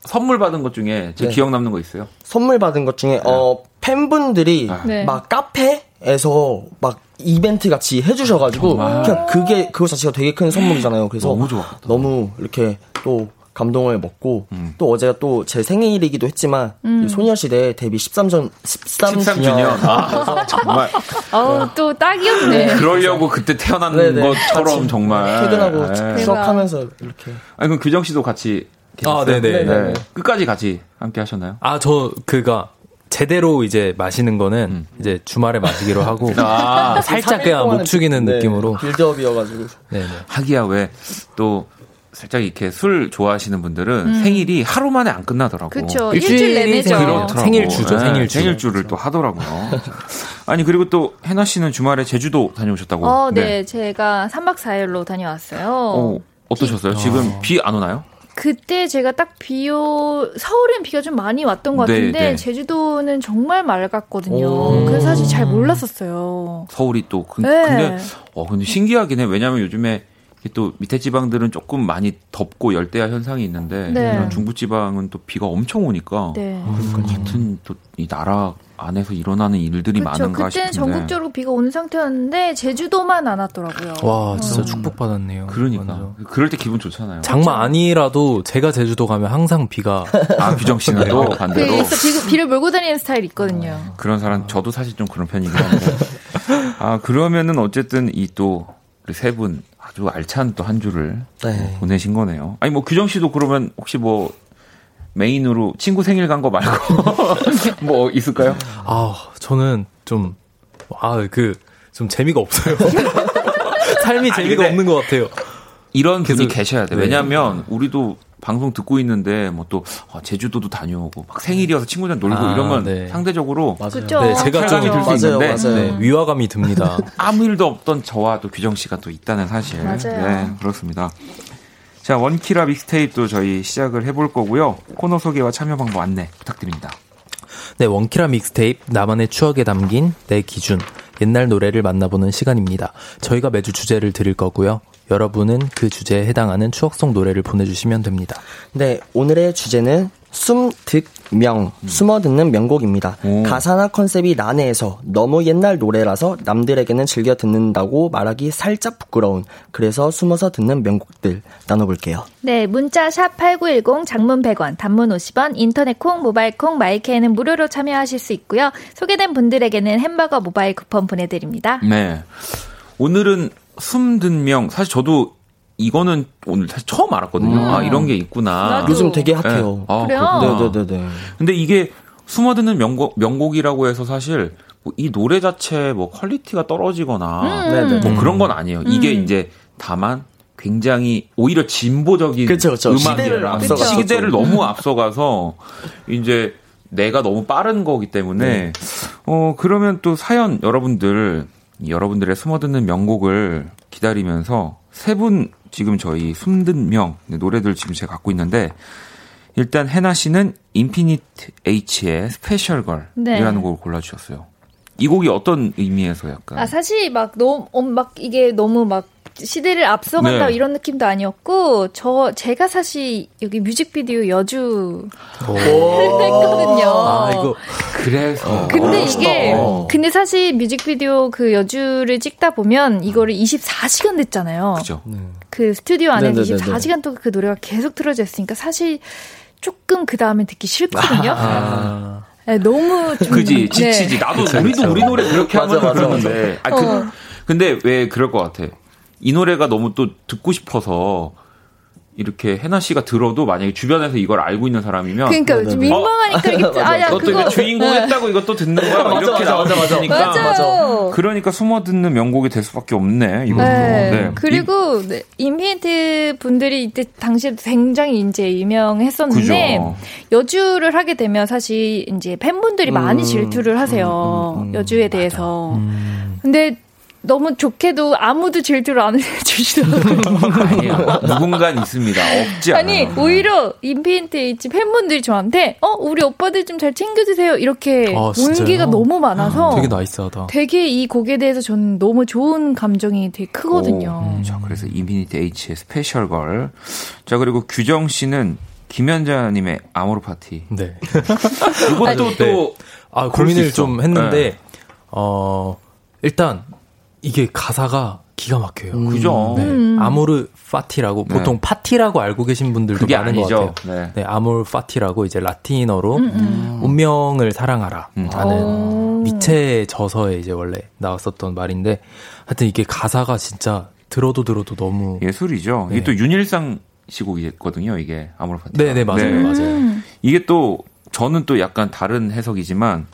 선물 받은 것 중에 제일 네. 기억 남는 거 있어요? 선물 받은 것 중에 어 팬분들이 네. 막 카페에서 막 이벤트 같이 해주셔가지고 그냥 그게 그거 자체가 되게 큰 선물이잖아요. 그래서 너무 좋았다. 너무 이렇게 또 감동을 먹고 음. 또 어제가 또 제 생일이기도 했지만 이 소녀시대 데뷔 13전 13주년 13주년. 아, 정말. 어우, 또 딱이었네. 그러려고 그때 태어난 네네. 것처럼 같이 정말. 퇴근하고 네. 추억하면서 이렇게 아니, 그럼 규정 씨도 같이. 계셨어요? 아, 네네. 네. 끝까지 같이 함께 하셨나요? 아, 저, 그가, 제대로 이제 마시는 거는 이제 주말에 마시기로 하고 아, 살짝 3일 그냥 목 축이는 네, 느낌으로 빌드업이어가지고 네 네. 하기야 왜 또 살짝 이렇게 술 좋아하시는 분들은 생일이 하루 만에 안 끝나더라고. 그쵸. 일주일이 일주일 내내죠. 생일. 그렇더라고. 생일 주죠, 네, 생일주. 생일주를 또 하더라고요. 아니 그리고 또 해나 씨는 주말에 제주도 다녀오셨다고. 어, 네. 제가 3박 4일로 다녀왔어요. 어, 어떠셨어요? 지금 비 안 오나요? 그때 제가 딱 비오 서울엔 비가 좀 많이 왔던 것 네, 같은데 네. 제주도는 정말 맑았거든요. 오. 그래서 사실 잘 몰랐었어요. 서울이 또 그, 네. 근데 어 근데 신기하긴 해. 왜냐면 요즘에 또 밑에 지방들은 조금 많이 덥고 열대야 현상이 있는데 네. 중부 지방은 또 비가 엄청 오니까 네. 같은 또 이 나라 안에서 일어나는 일들이 그렇죠. 많은가 그때는 싶은데. 전국적으로 비가 오는 상태였는데 제주도만 안 왔더라고요. 와, 진짜 어. 축복받았네요. 그러니까 완전. 그럴 때 기분 좋잖아요. 장마 아니라도 제가 제주도 가면 항상 비가 아 규정 씨는 또그 반대로 있어 비, 비를 몰고 다니는 스타일 있거든요. 그런 사람 저도 사실 좀 그런 편이긴 한데 아 그러면은 어쨌든 이또 우리 세분 아주 알찬 또 한 주를 네. 보내신 거네요. 아니 뭐 규정 씨도 그러면 혹시 뭐 메인으로 친구 생일 간 거 말고 뭐 있을까요? 아, 저는 좀, 아, 그, 좀 재미가 없어요. 삶이 재미가 근데- 없는 것 같아요. 이런 분이 계속- 계셔야 돼. 네. 왜냐하면 우리도 방송 듣고 있는데 뭐 또 제주도도 다녀오고 막 생일이어서 친구들 놀고 아, 이러면 네. 상대적으로 맞아요. 네, 제가 좀 들수 있는데 맞아요. 네, 위화감이 듭니다. 아무 일도 없던 저와 또 규정 씨가 또 있다는 사실. 맞아요. 네, 그렇습니다. 자, 원키라 믹스테이프도 저희 시작을 해볼 거고요. 코너 소개와 참여 방법 안내 부탁드립니다. 네, 원키라 믹스테이프 나만의 추억에 담긴 내 기준 옛날 노래를 만나보는 시간입니다. 저희가 매주 주제를 드릴 거고요. 여러분은 그 주제에 해당하는 추억송 노래를 보내주시면 됩니다. 네, 오늘의 주제는 숨듣명, 숨어 듣는 명곡입니다. 오. 가사나 컨셉이 난해해서 너무 옛날 노래라서 남들에게는 즐겨 듣는다고 말하기 살짝 부끄러운 그래서 숨어서 듣는 명곡들 나눠볼게요. 네, 문자 샵 8910 장문 100원, 단문 50원, 인터넷 콩, 모바일 콩, 마이케이는 무료로 참여하실 수 있고요. 소개된 분들에게는 햄버거 모바일 쿠폰 보내드립니다. 네. 오늘은 숨듣명. 사실 저도 이거는 오늘 사실 처음 알았거든요. 아, 이런 게 있구나. 나도. 요즘 되게 hot해요. 네. 아, 그래요? 네네네네. 근데 이게 숨어 듣는 명곡, 명곡이라고 해서 사실 뭐 이 노래 자체 뭐 quality가 떨어지거나 네네. 뭐 그런 건 아니에요. 이게 이제 다만 굉장히 오히려 진보적인 그쵸, 그쵸. 시대를 음악이라 앞서갔었죠. 시대를 너무 앞서가서 이제 내가 너무 빠른 거기 때문에 어 그러면 또 사연 여러분들 여러분들의 숨어 듣는 명곡을 기다리면서 세 분 지금 저희 숨듣명 네, 노래들 지금 제가 갖고 있는데 일단 해나 씨는 인피니트 H의 스페셜 걸이라는 네. 곡을 골라주셨어요. 이 곡이 어떤 의미에서 약간 아, 사실 막 너무, 어, 막 이게 너무 막 시대를 앞서간다 네. 이런 느낌도 아니었고, 저, 제가 사실 여기 뮤직비디오 여주 했거든요. 아, 이거 그래서 근데 멋있다. 이게 어. 근데 사실 뮤직비디오 그 여주를 찍다 보면 이거를 24시간 됐잖아요. 그죠. 그 스튜디오 안에서 네네네네. 24시간 동안 그 노래가 계속 틀어져 있으니까 사실 조금 그 다음에 듣기 싫거든요. 아, 네, 너무 좀, 그지 네. 지치지 나도 그쵸, 우리도 그쵸. 우리 노래 그렇게 하면 그러는데 아, 그, 어. 근데 왜 그럴 것 같아 이 노래가 너무 또 듣고 싶어서 이렇게 해나 씨가 들어도 만약에 주변에서 이걸 알고 있는 사람이면 그러니까 네네네. 민망하니까 이게 아야 너또 그거 이거 주인공 했다고 이것도 듣는 거야 막 맞아, 이렇게 맞아, 맞아, 맞아. 있으니까 맞아요. 그러니까 숨어 듣는 명곡이 될 수밖에 없네 이것도. 네. 네. 그리고 네, Infinite 분들이 이때 당시에 굉장히 이제 유명했었는데 그죠. 여주를 하게 되면 사실 이제 팬분들이 많이 질투를 하세요. 여주에 대해서. 근데 너무 좋게도 아무도 질투를 안 해주시더라고요. 아니에요. 누군가는 있습니다. 없지 않아요. 아니 오히려 Infinite H 팬분들이 저한테 어 우리 오빠들 좀 잘 챙겨주세요 이렇게 아? 온기가 너무 많아서 되게 nice하다. 되게 이 곡에 대해서 저는 너무 좋은 감정이 되게 크거든요. 오, 자, 그래서 인피니트 H의 Special Girl. 자, 그리고 규정 씨는 김연자님의 아모르 파티. 네. 이것도 또 아, 그럴 수 고민을 있어. 좀 했는데, 네. 어, 일단, 이게 가사가 기가 막혀요. 그죠. 네. 음. 아모르 파티라고, 네. 보통 파티라고 알고 계신 분들도 그게 많은 아니죠. 것 같아요. 네. 네, 아모르 파티라고 이제 라틴어로 운명을 사랑하라 음. 하는 오. 니체 저서에 이제 원래 나왔었던 말인데, 하여튼 이게 가사가 진짜 들어도 들어도 너무. 예술이죠. 이게 네. 또 윤일상 시곡이거든요. 이게 아모르 파티. 네네, 맞아요. 맞아요. 이게 또 저는 또 약간 다른 해석이지만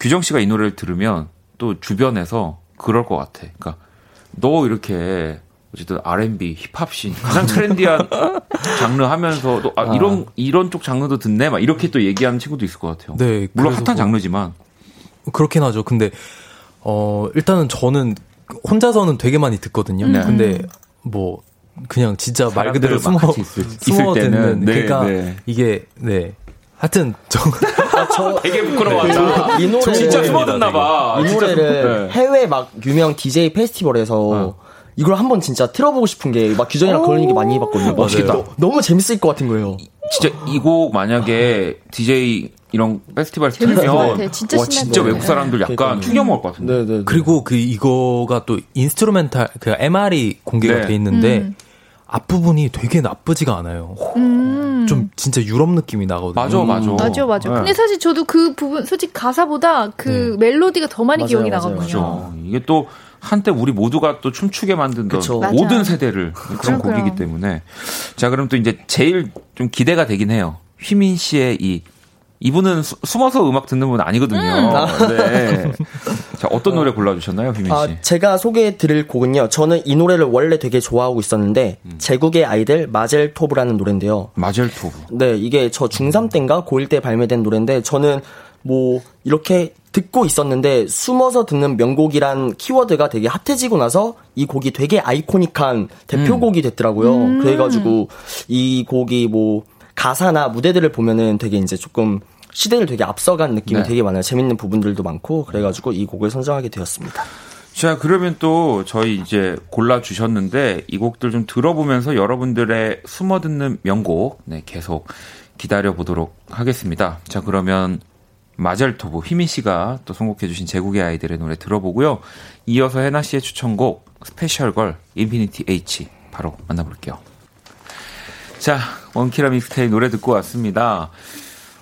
규정 씨가 이 노래를 들으면 또 주변에서 그럴 것 같아. 그러니까 너 이렇게 어쨌든 R&B, 힙합씬 가장 트렌디한 장르 하면서 또 아, 이런 이런 쪽 장르도 듣네 막 이렇게 또 얘기하는 친구도 있을 것 같아요. 네, 물론 핫한 뭐- 장르지만 그렇긴 하죠. 근데 어 일단은 저는 혼자서는 되게 많이 듣거든요. 네. 근데 뭐 그냥 진짜 말 그대로 숨어 있을- 숨어 있을 때는, 듣는 네, 그러니까 네. 이게 네 하여튼 저 되게 부끄러워한다. 이 노래를 진짜 숨어듣나 봐. 이 진짜 노래를 숨- 네. 해외 막 유명 DJ 페스티벌에서 이걸 한번 진짜 틀어보고 싶은 게 막 규정이랑 그런 얘기 많이 해봤거든요. 멋있다. 너- 너무 재밌을 것 같은 거예요. 진짜 이 곡 만약에 DJ 이런 페스티벌 틀면. 진짜 와 진짜 것 외국. 사람들 약간 그러니까요. 충격 먹을 것 같은데. 네네. 그리고 그 이거가 또 instrumental 그 MR이 공개가 네. 돼 있는데 음. 앞부분이 되게 나쁘지가 않아요. 좀 진짜 유럽 느낌이 나거든요. 맞아 맞아. 맞아, 맞아. 네. 근데 사실 저도 그 부분, 솔직히 가사보다 그 멜로디가 더 많이 맞아요, 기억이 맞아요. 나거든요. 그죠. 이게 또 한때 우리 모두가 또 춤추게 만든. 모든 세대를 그런 그럼, 곡이기 그럼. 때문에 자 그럼 또 이제 제일 좀 기대가 되긴 해요. 휘민 씨의 이 이분은 수- 숨어서 음악 듣는 분은 아니거든요. 네. 자 어떤 노래 골라주셨나요, 휘민 씨? 아, 제가 소개해 드릴 곡은요. 저는 이 노래를 원래 되게 좋아하고 있었는데 음. 제국의 아이들 마젤토브라는 노래인데요. 마젤토브. 네, 이게 저 중3 때인가 고1 때 발매된 노래인데 저는 뭐 이렇게 듣고 있었는데 숨어서 듣는 명곡이란 키워드가 되게 핫해지고 나서 이 곡이 되게 아이코닉한 대표곡이 됐더라고요. 그래가지고 이 곡이 뭐 가사나 무대들을 보면은 되게 이제 조금 시대를 되게 앞서간 느낌이 네. 되게 많아요. 재밌는 부분들도 많고 그래가지고 이 곡을 선정하게 되었습니다. 자, 그러면 또 저희 이제 골라 주셨는데 이 곡들 좀 들어보면서 여러분들의 숨어 듣는 명곡 네, 계속 기다려 보도록 하겠습니다. 자, 그러면 마젤토브 휘민 씨가 또 선곡해 주신 제국의 아이들의 노래 들어보고요. 이어서 해나 씨의 추천곡 Special Girl 인피니트 H 바로 만나볼게요. 자, 원키라 믹스테이 노래 듣고 왔습니다.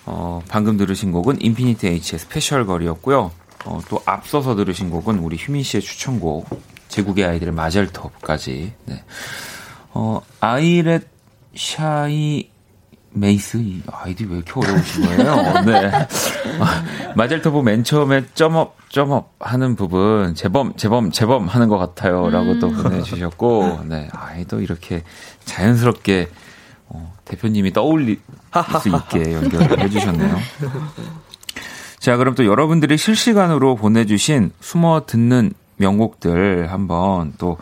어, 방금 들으신 곡은 인피니티 H의 스페셜 걸이었고요. 어, 또 앞서서 들으신 곡은 우리 휴민 씨의 추천곡 제국의 아이들의 마젤톱까지. 네. 어, 아이렛 샤이 메이스 이 아이디 왜 이렇게 어려우신 거예요? 네. 아, 마젤토브 맨 처음에 점업 점업 하는 부분 재범 재범 재범 하는 것 같아요라고 또 보내주셨고 네 아이도 이렇게 자연스럽게 어, 대표님이 떠올릴 수 있게 연결을 해주셨네요. 자, 그럼 또 여러분들이 실시간으로 보내주신 숨어 듣는 명곡들 한번 또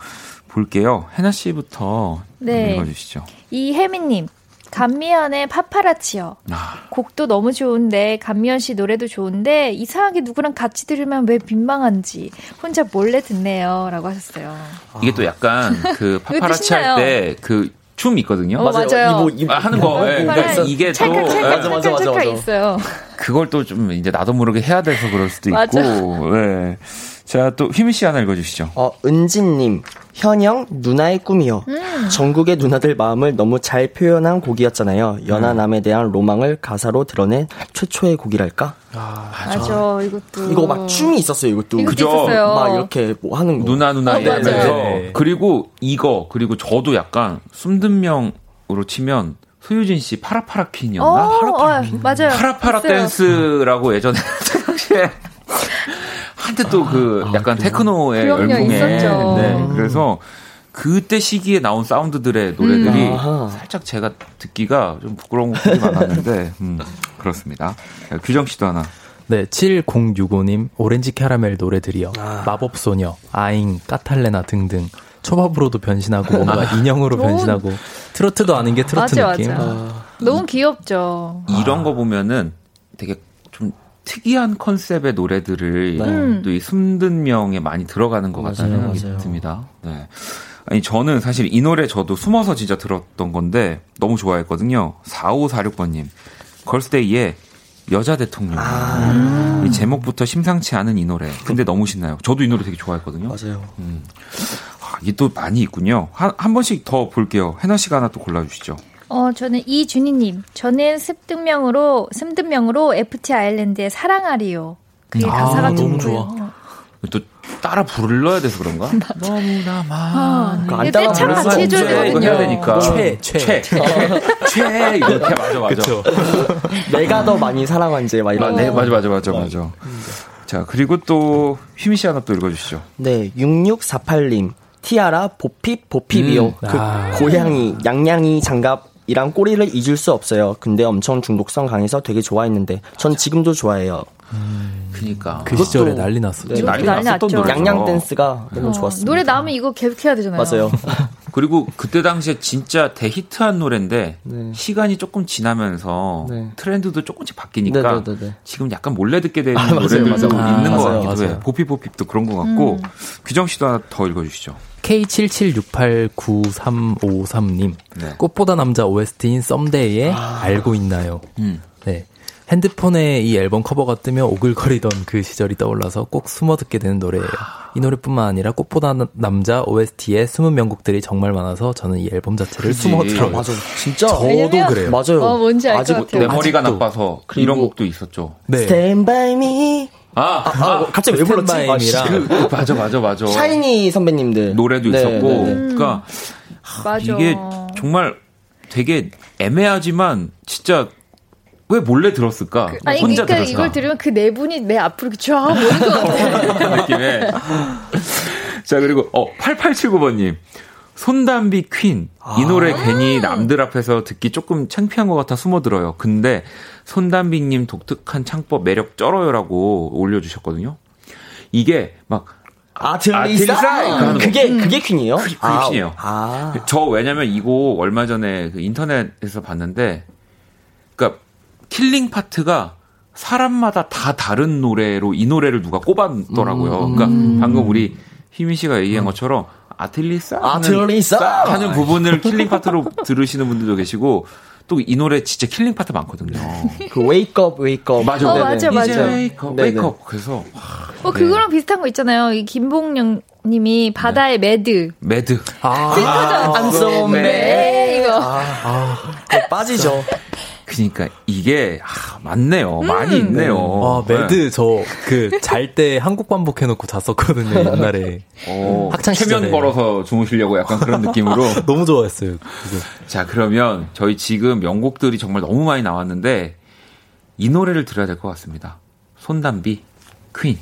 볼게요. 해나 씨부터 네. 읽어주시죠. 이혜민님, 감미연의 파파라치요. 아, 곡도 너무 좋은데 감미연 씨 노래도 좋은데 이상하게 누구랑 같이 들으면 왜 민망한지 혼자 몰래 듣네요라고 하셨어요. 이게 또 약간 그 파파라치 할. 때 그 춤 있거든요. 어, 맞아요. 이거, 이거 아, 하는 거. 예, 파파라- 근데 이게 또 찰칵 예, 찰칵 맞아, 맞아, 찰칵 맞아, 맞아. 있어요. 그걸 또 좀 이제 나도 모르게 해야 돼서 그럴 수도 있고. 맞아. 네. 자, 또 휘민 씨 하나 읽어주시죠. 어, 은진님, 현영, 누나의 꿈이요. 음. 전국의 누나들 마음을 너무 잘 표현한 곡이었잖아요. 연하남에 대한 로망을 가사로 드러낸 최초의 곡이랄까? 맞아, 이것도. 이거 막 춤이 있었어요, 이것도. 이것도 그죠? 있었어요. 막 이렇게 뭐 하는 거. 누나 누나 어, 이러면서 맞아요. 그리고 이거 그리고 저도 약간 숨든 명 치면 소유진 씨 파라파라 퀸이었나? 어, 파라파라 어, 맞아요. 파라파라 있어요. 댄스라고 예전에 그 당시에 한때 또그 약간 테크노의 그럼요, 열풍에 있었죠. 네 그래서 그때 시기에 나온 사운드들의 노래들이 음. 살짝 제가 듣기가 좀 부끄러운 것들이 많았는데 음, 그렇습니다. 자, 규정 씨도 하나. 네, 7065님, 오렌지 캐러멜 노래들이요. 마법 소녀, 아잉, 까탈레나 등등. 초밥으로도 변신하고 뭔가 인형으로 너무- 변신하고 트로트도 아닌 게 트로트 맞아, 느낌. 맞아. 너무 귀엽죠. 이런 거 보면은 되게 좀 특이한 컨셉의 노래들을 음. 또이 숨든 명에 많이 들어가는 것 같다는 맞아요, 생각이 맞아요. 듭니다. 네. 아니, 저는 사실 이 노래 저도 숨어서 진짜 들었던 건데 너무 좋아했거든요. 4546번님. 걸스데이의 여자 대통령. 아. 이 제목부터 심상치 않은 이 노래. 근데 너무 신나요. 저도 이 노래 되게 좋아했거든요. 맞아요. 아, 이게 또 많이 있군요. 한, 한 번씩 더 볼게요. 해나 씨가 하나 또 골라주시죠. 어, 저는 이준희님. 저는 습득명으로, 습득명으로 FT 아일랜드의 사랑하리요. 그게 아, 가사가 너무 좋고요. 또 따라 불러야 돼서 그런가? 너무나 아, 안 이게 따라 떼창 같이 해줘야 되거든요. 해야 되니까. 최, 최. 최. 최. 이렇게 맞아, 맞아. 그쵸. 내가 더 많이 사랑한 제, 막 아, 이런. 네, 맞아, 맞아, 맞아, 맞아. 자, 그리고 또, 휘미 씨 하나 또 읽어주시죠. 네, 6648님. 티아라, 보핍, 보핍이요. 음. 그 아. 고양이, 양양이 장갑 이랑 꼬리를 잊을 수 없어요. 근데 엄청 중독성 강해서 되게 좋아했는데, 전 지금도 좋아해요. 그니까. 그 시절에 난리 났었죠. 네, 난리 난리 났었던 났죠. 양양 댄스가 너무 어, 좋았습니다. 노래 나오면 이거 계속 해야 되잖아요. 맞아요. 그리고 그때 당시에 진짜 대히트한 노래인데, 네. 시간이 조금 지나면서 네. 트렌드도 조금씩 바뀌니까, 네, 네, 네, 네. 지금 약간 몰래 듣게 되는 아, 맞아요, 노래들도 맞아요. 있는 아, 것 맞아요, 같기도 해요. 맞아요. 보피보핍도 그런 것 같고, 규정 씨도 하나 더 읽어주시죠. K77689353님. 네. 꽃보다 남자 OST인 썸데이의 알고 있나요? 음. 네. 핸드폰에 이 앨범 커버가 뜨며 오글거리던 그 시절이 떠올라서 꼭 숨어 듣게 되는 노래예요. 이 노래뿐만 아니라 꽃보다 나- 남자 OST의 숨은 명곡들이 정말 많아서 저는 이 앨범 자체를 그치. 숨어 들어요. 맞아. 진짜. 저도 왜냐면- 그래요. 맞아요. 어, 뭔지 알것 아직- 같아요. 내 머리가 아직도. 나빠서 그리고- 이런 곡도 있었죠. 네. Stand by me. 아, 아, 갑자기 왜 불렀지? 아, 진짜. 그, 맞아, 맞아, 맞아. 샤이니 선배님들. 노래도 네, 있었고, 네, 네. 그러니까 맞아. 이게 정말 되게 애매하지만 진짜 왜 몰래 들었을까? 아니, 혼자 그러니까 들었을까? 이걸 들으면 그 네 분이 내 앞으로 이렇게 쫙 오는 것 같아요. 그런 느낌에. 자, 그리고, 어, 8879번님. 손담비 퀸. 이 노래 괜히 남들 앞에서 듣기 조금 창피한 것 같아 숨어 들어요. 근데 손담비님 독특한 창법 매력 쩔어요라고 올려주셨거든요. 이게 막, 아틀리사? 아틀리사! 이거 하는 거. 그게, 그게 퀸이에요? 그게 아, 퀸이에요. 아. 저 왜냐면 이거 얼마 전에 그 인터넷에서 봤는데, killing part가 사람마다 다 다른 노래로 이 노래를 누가 꼽았더라고요. 그러니까 방금 우리 휘민 씨가 얘기한 것처럼 아틀리사 하는, 아틀리사! 하는 부분을 killing part로 들으시는 분들도 계시고 또 이 노래 진짜 killing part 많거든요. 그 wake up, wake up. 맞아, 어, 맞아, 맞아. Wake up. Wake up. 그래서 어, 그거랑 비슷한 거 있잖아요. 이 김봉영 님이 바다의 Mad. Mad. 아, I'm so mad. 네, 이거. 그거 빠지죠. 그러니까 이게 아, 맞네요. 많이 있네요. 아, Mad 저 그거 잘 때 한국 반복 해놓고 잤었거든요 옛날에. 어, 학창 시절에. 걸어서 주무시려고 약간 그런 느낌으로. 너무 좋아했어요. 그거. 자, 그러면 저희 지금 명곡들이 정말 너무 많이 나왔는데 이 노래를 들어야 될 것 같습니다. 손담비 Queen.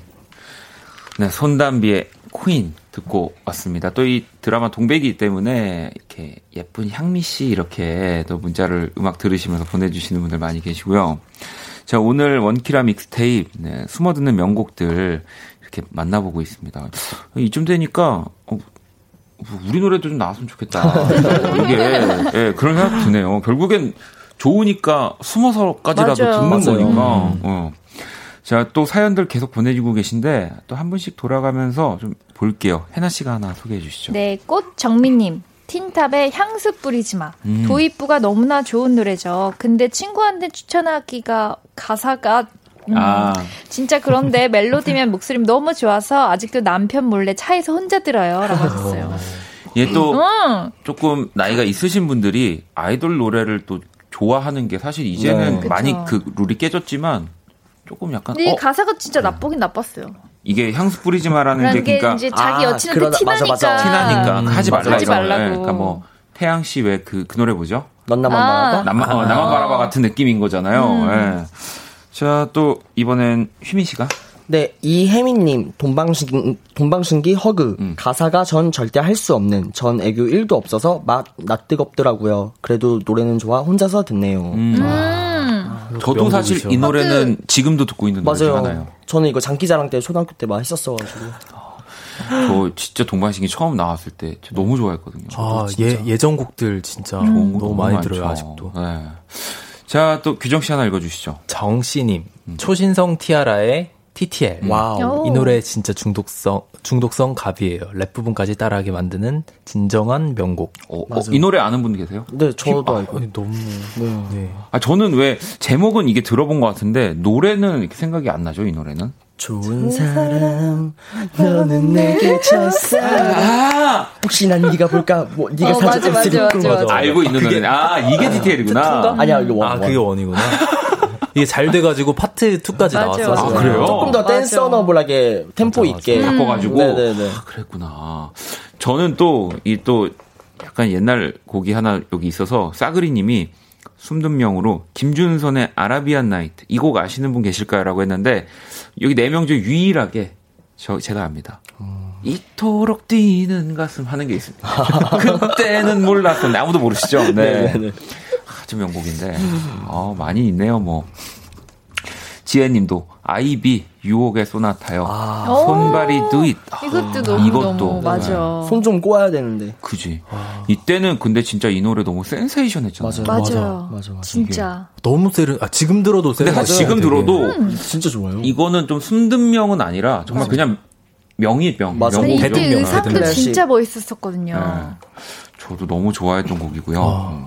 네, 손담비의 Queen 듣고 왔습니다. 또 이 드라마 동백이기 때문에 이렇게 예쁜 향미 씨 이렇게 또 문자를 음악 들으시면서 보내주시는 분들 많이 계시고요. 자, 오늘 원키라 믹스테이프 네, 숨어듣는 명곡들 이렇게 만나보고 있습니다. 이쯤 되니까 어, 우리 노래도 좀 나왔으면 좋겠다. 이게 예, 그런 생각 드네요. 결국엔 좋으니까 숨어서까지라도 맞아요. 듣는 맞아요. 거니까. 어. 자, 또 사연들 계속 보내주고 계신데 또 한 분씩 돌아가면서 좀 볼게요. 해나 씨가 하나 소개해 주시죠. 네, 꽃정민님. 틴탑의 향수 뿌리지 마. 음. 도입부가 너무나 좋은 노래죠. 근데 친구한테 추천하기가 가사가 음, 아, 진짜 그런데 멜로디면 목소리 너무 좋아서 아직도 남편 몰래 차에서 혼자 들어요. 라고 하셨어요. 얘또 응. 조금 나이가 있으신 분들이 아이돌 노래를 또 좋아하는 게 사실 이제는 네. 많이 그쵸. 그 룰이 깨졌지만 조금 약간 이 어 가사가 진짜 나쁘긴 나빴어요. 이게 향수 뿌리지 마라는 게 그러니까 이제 자기 아, 여친한테 그러다- 맞아, 티나니까. 맞아. 티나니까 음, 하지 말라 하지 이런 말라고. 예, 그러니까 뭐 태양 씨 왜 그 그 노래 뭐죠? 넌 나만 아. 바라봐? 나만, 어, 나만 바라봐 같은 느낌인 거잖아요. 예. 자, 또, 이번엔 휘민 씨가. 네, 이혜민님, 돈방신, 돈방신기 허그. 음. 가사가 전 절대 할 수 없는, 전 애교 1도 없어서 맛, 낯 뜨겁더라고요. 그래도 노래는 좋아, 혼자서 듣네요. 음. 저도 사실 이 노래는 지금도 듣고 있는 노래 중 맞아요. 하나예요. 저는 이거 장기자랑 때 초등학교 때 막 했었어가지고. 저 진짜 동방신기 처음 나왔을 때저 너무 좋아했거든요. 아, 예, 예전 곡들 진짜 좋은 거 너무 많이 많죠. 들어요, 아직도. 네. 자, 또 규정 씨 하나 읽어주시죠. 정씨님, 초신성 티아라의 TTL. 와우. 이 노래 진짜 중독성, 중독성 갑이에요. 랩 부분까지 따라하게 만드는 진정한 명곡. 어, 어, 이 노래 아는 분 계세요? 네, 저도 아, 알고. 아니, 너무, 네. 아, 저는 왜, 제목은 이게 들어본 것 같은데, 노래는 이렇게 생각이 안 나죠, 이 노래는? 좋은 사람, 너는 내게 첫사랑. 아! 혹시 난 네가 볼까? 뭐, 네가 어, 사줄 수 맞아. 알고 있는 노래네. 아, 이게 TTL이구나. 아니야, 이거 one. 아, one. 그게 one이구나. 이게 잘 돼가지고 파트 2까지 맞아, 나왔어요. 맞아. 아, 그래요? 조금 더 맞아. danceable하게 템포 맞아, 있게. 바꿔가지고. 네네네. 아, 그랬구나. 저는 또, 이 또, 약간 옛날 곡이 하나 여기 있어서, 싸그리 님이 숨듣명으로, 김준선의 아라비안 나이트. 이 곡 아시는 분 계실까요? 라고 했는데, 여기 네 명 중에 유일하게, 저, 제가 압니다. 이토록 뛰는 가슴 하는 게 있습니다. 그때는 몰랐었는데, 아무도 모르시죠? 네. 아주 명곡인데, 어, 많이 있네요, 뭐. 지혜님도, 아이비, 유혹의 소나타요. 손발이 두잇. 이것도 너무 이것도. 너무 맞아. 손 좀 꼬아야 되는데. 그지. 이때는 근데 진짜 이 노래 너무 센세이션 했잖아요. 맞아요. 맞아요. 맞아, 맞아. 진짜. 너무 세련, 아, 지금 들어도. 사실 지금 들어도 진짜 좋아요. 이거는 좀 숨든 명은 아니라 정말 그냥 명이 명. 맞아. 근데 명곡이죠. 이때 의상도. 진짜 멋있었거든요. 네. 저도 너무 좋아했던 곡이고요. 음.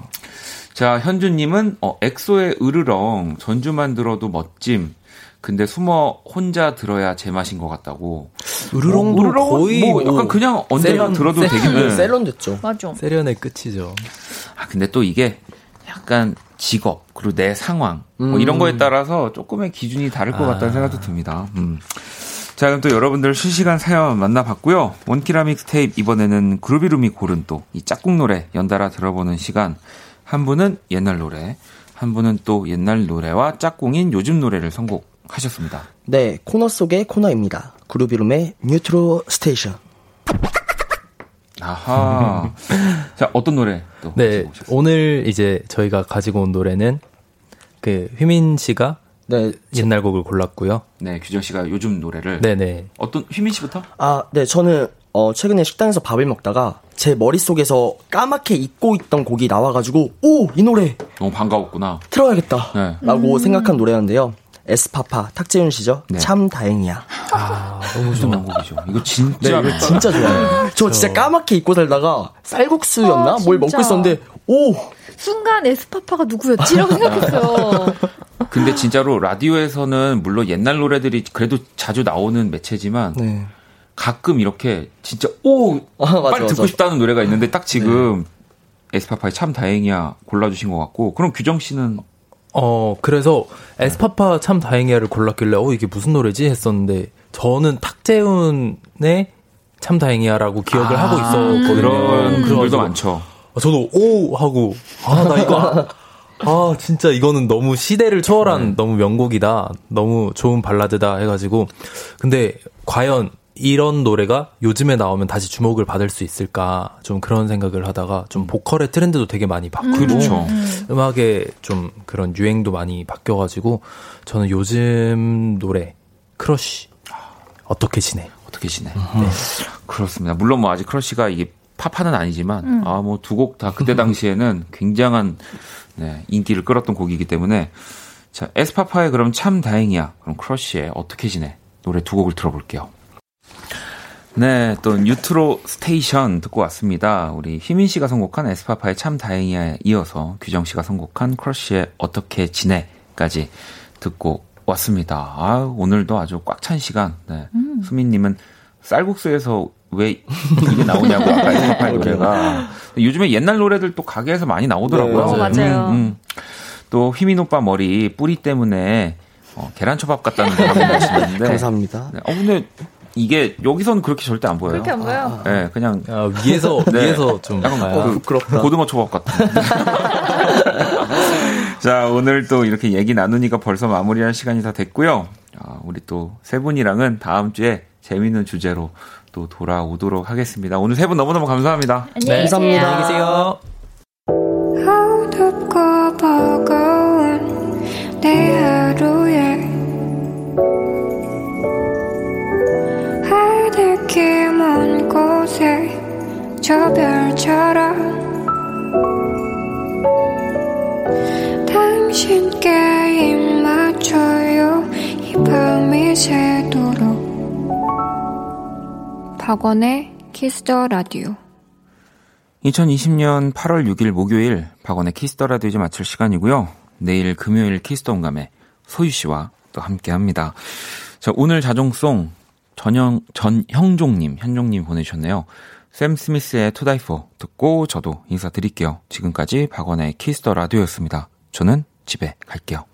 자, 현주님은 어, 엑소의 으르렁 전주만 들어도 멋짐. 근데 숨어 혼자 들어야 제맛인 것 같다고. 으르렁도 어, 으르렁은 거의 뭐 약간 뭐 그냥 언제나 세련, 들어도 세- 되긴 해. 셀런 됐죠. 맞아. 세련의 끝이죠. 아, 근데 또 이게 약간 직업, 그리고 내 상황, 뭐 이런 거에 따라서 조금의 기준이 다를 것 같다는 생각도 듭니다. 음. 자, 그럼 또 여러분들 실시간 사연 만나봤고요. 원키라 믹스 테이프 이번에는 그루비룸이 고른 또 이 짝꿍 노래 연달아 들어보는 시간. 한 분은 옛날 노래, 한 분은 또 옛날 노래와 짝꿍인 요즘 노래를 선곡하셨습니다. 네, 코너 속의 코너입니다. 그루비룸의 뉴트로 station. 아하. 자, 어떤 노래 또? 네? 오늘 이제 저희가 가지고 온 노래는 그 휘민 씨가 네, 옛날 곡을 골랐고요. 네, 규정 씨가 요즘 노래를. 네네. 어떤, 휘민 씨부터? 아, 네, 저는 어, 최근에 식당에서 밥을 먹다가 제 머릿속에서 까맣게 잊고 있던 곡이 나와가지고 오, 이 노래 너무 반가웠구나. 틀어야겠다. 네. 라고 생각한 노래였는데요. 에스파파 탁재훈 씨죠. 네. 참 다행이야. 너무 좋은 곡이죠. 이거 진짜. 네, 이거 진짜 좋아요. 저 진짜 까맣게 잊고 살다가 쌀국수였나? 아, 뭘 먹고. 있었는데 오, 순간 에스파파가 누구였지 라고 생각했어요. 근데 진짜로 라디오에서는 물론 옛날 노래들이 그래도 자주 나오는 매체지만 네. 가끔 이렇게 진짜 오 아, 맞아, 빨리 듣고 맞아. 싶다는 노래가 있는데 딱 지금 에스파파의 참 다행이야 골라주신 것 같고 그럼 규정 씨는 어, 그래서 에스파파 참 다행이야를 골랐길래, 어, 이게 무슨 노래지? 했었는데, 저는 탁재훈의 참 다행이야라고 기억을 하고 있었거든요. 그런 분들도 그래가지고 많죠. 어, 저도 오 하고 아 나 이거 아 진짜 이거는 너무 시대를 초월한 너무 명곡이다 너무 좋은 발라드다 해가지고 근데 과연 이런 노래가 요즘에 나오면 다시 주목을 받을 수 있을까 좀 그런 생각을 하다가 좀 보컬의 트렌드도 되게 많이 바뀌고 그렇죠. 음악에 좀 그런 유행도 많이 바뀌어가지고 저는 요즘 노래 크러쉬 어떻게 지내 어떻게 지내? 네. 그렇습니다. 물론 뭐 아직 크러쉬가 이게 팝파는 아니지만 아뭐 두 곡 다 그때 당시에는 굉장한 네, 인기를 끌었던 곡이기 때문에 자 에스파파의 그럼 참 다행이야. 그럼 크러쉬의 어떻게 지내? 노래 두 곡을 들어볼게요. 네, 또 뉴트로 station 듣고 왔습니다. 우리 휘민 씨가 선곡한 에스파파의 참 다행이야에 이어서 규정 씨가 선곡한 크러쉬의 어떻게 지내까지 듣고 왔습니다. 아, 오늘도 아주 꽉 찬 시간. 네. 수민 님은 쌀국수에서 왜 이게 나오냐고 아까 에스파파의 노래가 요즘에 옛날 노래들 또 가게에서 많이 나오더라고요. 네, 어, 맞아요. 음, 음. 또 휘민 오빠 머리 뿌리 때문에 어, 계란초밥 같다는 거 하시는데 감사합니다. 네. 어, 근데 이게 여기서는 그렇게 절대 안 보여요. 그렇게 안 보여. 네, 그냥 아, 위에서 네. 위에서 좀 약간. 그 부끄럽다. 고등어 초밥 같은. 자, 오늘 또 이렇게 얘기 나누니까 벌써 마무리할 시간이 다 됐고요. 아, 우리 또 세 분이랑은 다음 주에 재밌는 주제로 또 돌아오도록 하겠습니다. 오늘 세 분 너무너무 감사합니다. 안녕히 계세요. 감사합니다. 안녕히 계세요. 저 별처럼 당신께 입 맞춰요 이 밤이 새도록 박원의 Kiss the Radio 2020년 8월 6일 목요일 박원의 Kiss the Radio 이제 마칠 시간이고요. 내일 금요일 Kiss the 온감에 소유 씨와 또 함께 합니다. 자, 오늘 자정송 전형, 전형종님, 현종님 보내주셨네요. 샘 스미스의 To Die For 듣고 저도 인사드릴게요. 지금까지 박원의 Kiss the Radio였습니다. 저는 집에 갈게요.